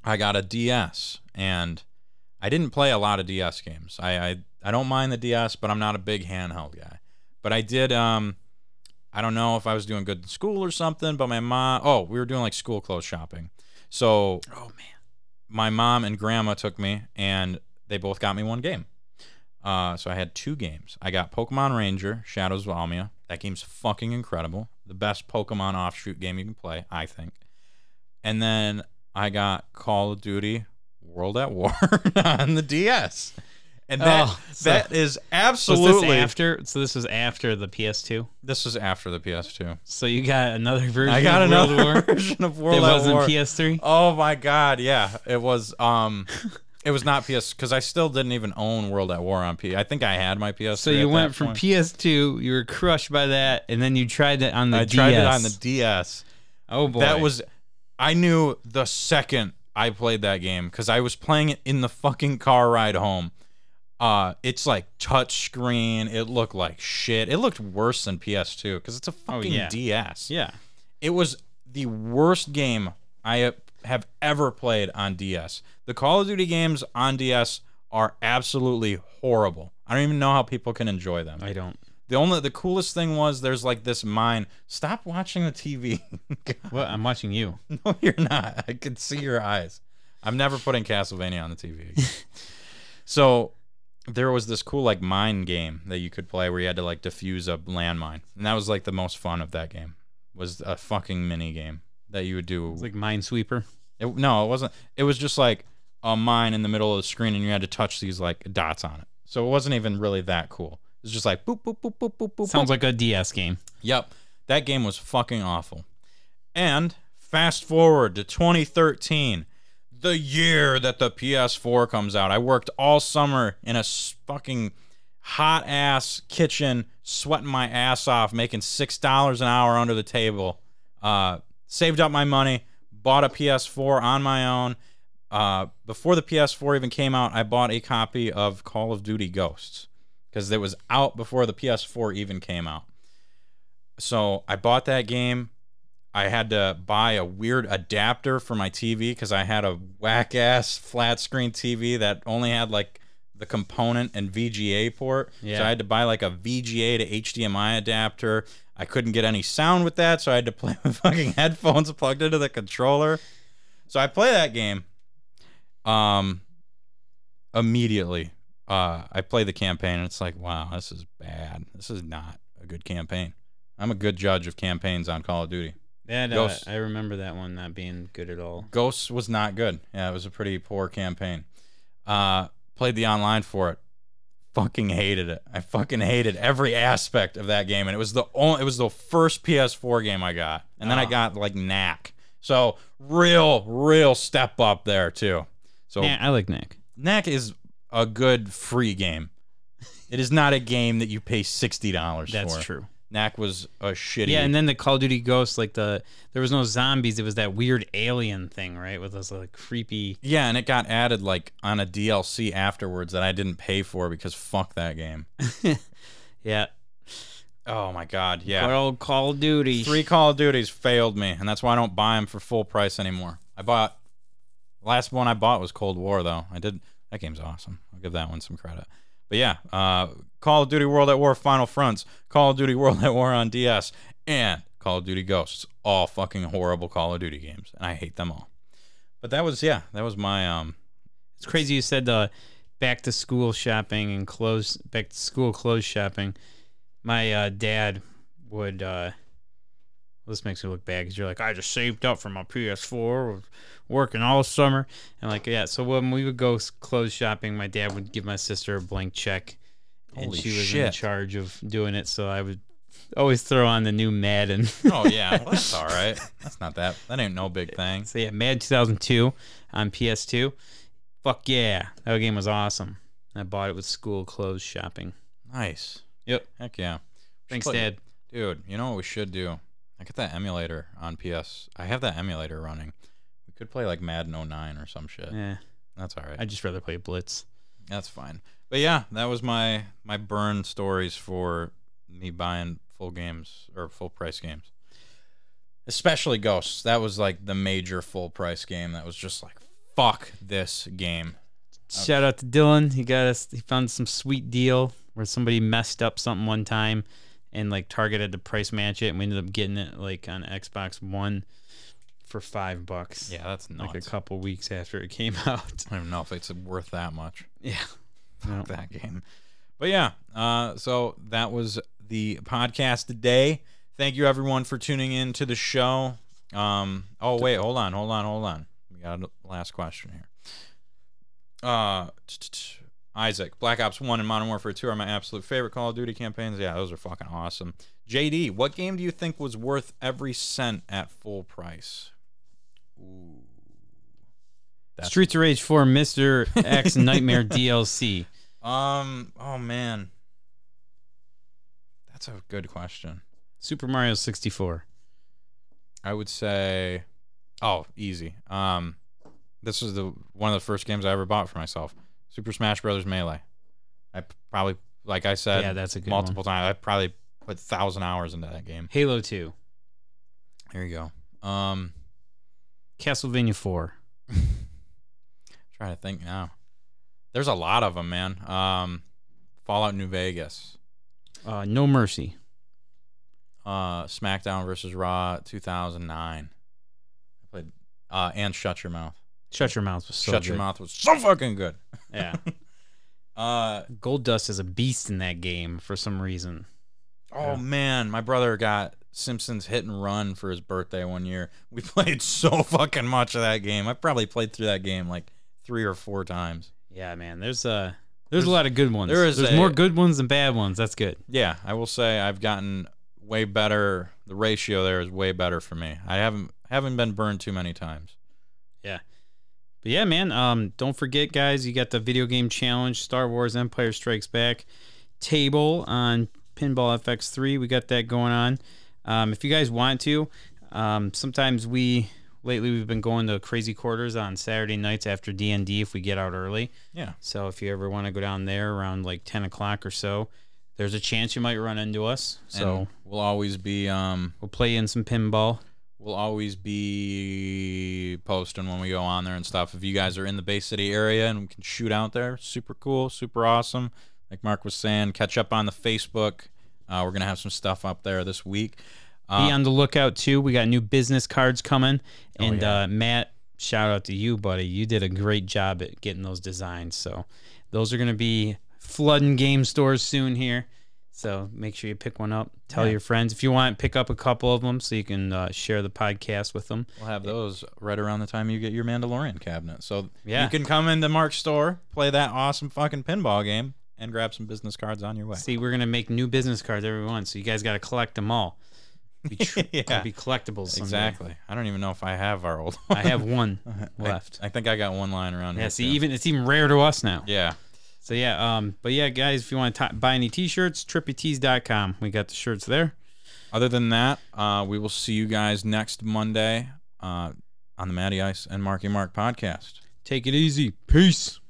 I got a DS, and I didn't play a lot of DS games. I, I I don't mind the DS, but I'm not a big handheld guy. But I did. Um, I don't know if I was doing good in school or something. But my mom. Oh, we were doing like school clothes shopping. So oh man. my mom and grandma took me and they both got me one game. Uh, so I had two games. I got Pokemon Ranger, Shadows of Almia. That game's fucking incredible. The best Pokemon offshoot game you can play, I think. And then I got Call of Duty World at War on the DS. And that Oh, so- that is absolutely this after? So this was after the PS2. this was after the PS2. So you got another version. I got of World another War version of World at War. It wasn't PS3. Oh my god, yeah, it was. Um, it was not PS because I still didn't even own World at War on P. I think I had my PS. So you went from PS2, you were crushed by that, and then you tried it on the I DS. tried it on the DS. Oh boy, That was. I knew the second I played that game because I was playing it in the fucking car ride home. Uh, it's like touch screen. It looked like shit. It looked worse than PS2 because it's a fucking yeah. DS. yeah. It was the worst game I have ever played on DS. The Call of Duty games on DS are absolutely horrible. I don't even know how people can enjoy them. I don't. The only the coolest thing was there's like this mine. Stop watching the TV. What? I'm watching you. no, you're not. I can see your eyes. I'm never putting Castlevania on the TV. again. so there was this cool like mine game that you could play where you had to like defuse a landmine, and that was like the most fun of that game. Was a fucking mini game that you would do. It's like Minesweeper. It, no, it wasn't. It was just like a mine in the middle of the screen, and you had to touch these like dots on it. So it wasn't even really that cool. It was just like boop boop boop boop boop boop. Sounds boop. like a DS game. Yep. That game was fucking awful. And fast forward to 2013, the year that the PS4 comes out. I worked all summer in a fucking hot ass kitchen, sweating my ass off, making six dollars an hour under the table. Uh, saved up my money, bought a PS4 on my own. Uh, before the PS4 even came out, I bought a copy of Call of Duty Ghosts because it was out before the PS4 even came out. So I bought that game. I had to buy a weird adapter for my TV because I had a whack ass flat screen TV that only had like the component and VGA port. So Yeah. I had to buy like a VGA to HDMI adapter. I couldn't get any sound with that, so I had to play with fucking headphones plugged into the controller. So I play that game. Um, immediately, uh, I play the campaign, and it's like, wow, this is bad. This is not a good campaign. I'm a good judge of campaigns on Call of Duty. That uh, Ghosts. I remember that one not being good at all. Ghosts was not good. Yeah, it was a pretty poor campaign. Uh, played the online for it. Fucking hated it. I fucking hated every aspect of that game, and it was the only. It was the first PS4 game I got, and then I Oh. got like Knack. So real, real step up there too. So Yeah, I like Nick. Knack is a good free game. It is not a game that you pay sixty dollars for. That's true. Knack was a shitty. Yeah, and then the Call of Duty Ghosts, like the there was no zombies. It was that weird alien thing, right? With those like creepy. Yeah, and it got added like on a DLC afterwards that I didn't pay for because fuck that game. Yeah, Oh my god, good yeah. old Call of Duty. Three Call of Duties failed me, and that's why I don't buy them for full price anymore. I bought last one I bought was Cold War though. I did that game's awesome. I'll give that one some credit. But yeah, uh, Call of Duty World at War Final Fronts, Call of Duty World at War on DS, and Call of Duty Ghosts. All fucking horrible Call of Duty games, and I hate them all. But that was yeah, that was my um It's crazy you said the back to school shopping and clothes back to school clothes shopping. My uh, dad would. Uh, this makes me look bad because you're like, I just saved up for my PS4, was working all summer, and like, yeah. So when we would go clothes shopping, my dad would give my sister a blank check, and Holy she was in charge of doing it. So I would always throw on the new Madden. Oh yeah, well, that's all right. That's not that. That ain't no big thing. So yeah, Mad 2002 on PS2. Fuck yeah, that game was awesome. I bought it with school clothes shopping. Nice. Yep. Heck yeah. Thanks, Play- Dad. Dude, you know what we should do? I got that emulator on PS. I have that emulator running. We could play like Madden 09 or some shit. Yeah, That's all right. I'd just rather play Blitz. That's fine. But yeah, that was my my burn stories for me buying full games or full price games. Especially Ghosts. That was like the major full price game that was just like fuck this game. Shout out to Dylan. He got us. He found some sweet deal where somebody messed up something one time, and like targeted to price match it, and we ended up getting it like on Xbox One for five bucks. Yeah, that's like a couple weeks after it came out. I don't know if it's worth that much. Yeah. Fuck that game. But yeah, uh, so that was the podcast today. Thank you everyone for tuning in to the show. Um, oh wait, hold on, hold on, hold on. We got a last question here. Uh, Isaac, Black Ops One and Modern Warfare Two are my absolute favorite Call of Duty campaigns. Yeah, those are fucking awesome. JD, what game do you think was worth every cent at full price? Ooh. That's- Streets of Rage 4 Mr. X Nightmare DLC. Um. Oh man, that's a good question. Super Mario 64. I would say, oh, easy. Um, this was the one of the first games I ever bought for myself. Super Smash Brothers Melee. I probably, like I said, Yeah, that's a multiple times. I probably put thousand hours into that game. Halo 2. Here you go. Um, Castlevania 4. trying to think now. There's a lot of them, man. Um, Fallout New Vegas. Uh, no Mercy. uh, SmackDown versus Raw 2009. I played uh, and Shut Your Mouth. Shut Your Mouth was so Shut good. Your Mouth was so fucking good. Yeah. Uh, Goldust is a beast in that game for some reason. oh man, my brother got Simpsons Hit and Run for his birthday one year. We played so fucking much of that game. I probably played through that game like three or four times. Yeah, man. There's uh there's, a lot of good ones. there is there's a- more good ones than bad ones. That's good. Yeah, I will say I've gotten way better. The ratio there is way better for me. I haven't haven't been burned too many times. Yeah. But yeah, man. Um, don't forget, guys. You got the video game challenge, Star Wars: Empire Strikes Back. table on Pinball FX3. We got that going on. Um, if you guys want to, um, sometimes we lately we've been going to Crazy Quarters on Saturday nights after D and D if we get out early. Yeah. So if you ever want to go down there around like ten o'clock or so, there's a chance you might run into us. So And we'll always be um we'll play in some pinball. we'll always be posting when we go on there and stuff. If you guys are in the Bay City area and we can shoot out there, super cool, super awesome. Like Mark was saying, catch up on the Facebook. Uh, we're gonna have some stuff up there this week. Uh, Be on the lookout too. We got new business cards coming, Oh, and uh, Matt, shout out to you, buddy. You did a great job at getting those designs. So those are gonna be flooding game stores soon here. So make sure you pick one up. Tell Yeah. your friends if you want. Pick up a couple of them so you can uh, share the podcast with them. We'll have those right around the time you get your Mandalorian cabinet. So Yeah. you can come into Mark's store, play that awesome fucking pinball game, and grab some business cards on your way. See, we're gonna make new business cards every one, so you guys got to collect them all. Be, tr- Yeah. be collectibles. someday. Exactly. I don't even know if I have our old. I have one left. I, think I got one lying around yeah. See, too. even it's even rare to us now. yeah. So yeah, um, but yeah, guys, if you want to buy any t-shirts, trippytees.com. We got the shirts there. Other than that, uh, we will see you guys next Monday uh, on the Matty Ice and Marky Mark podcast. Take it easy. Peace.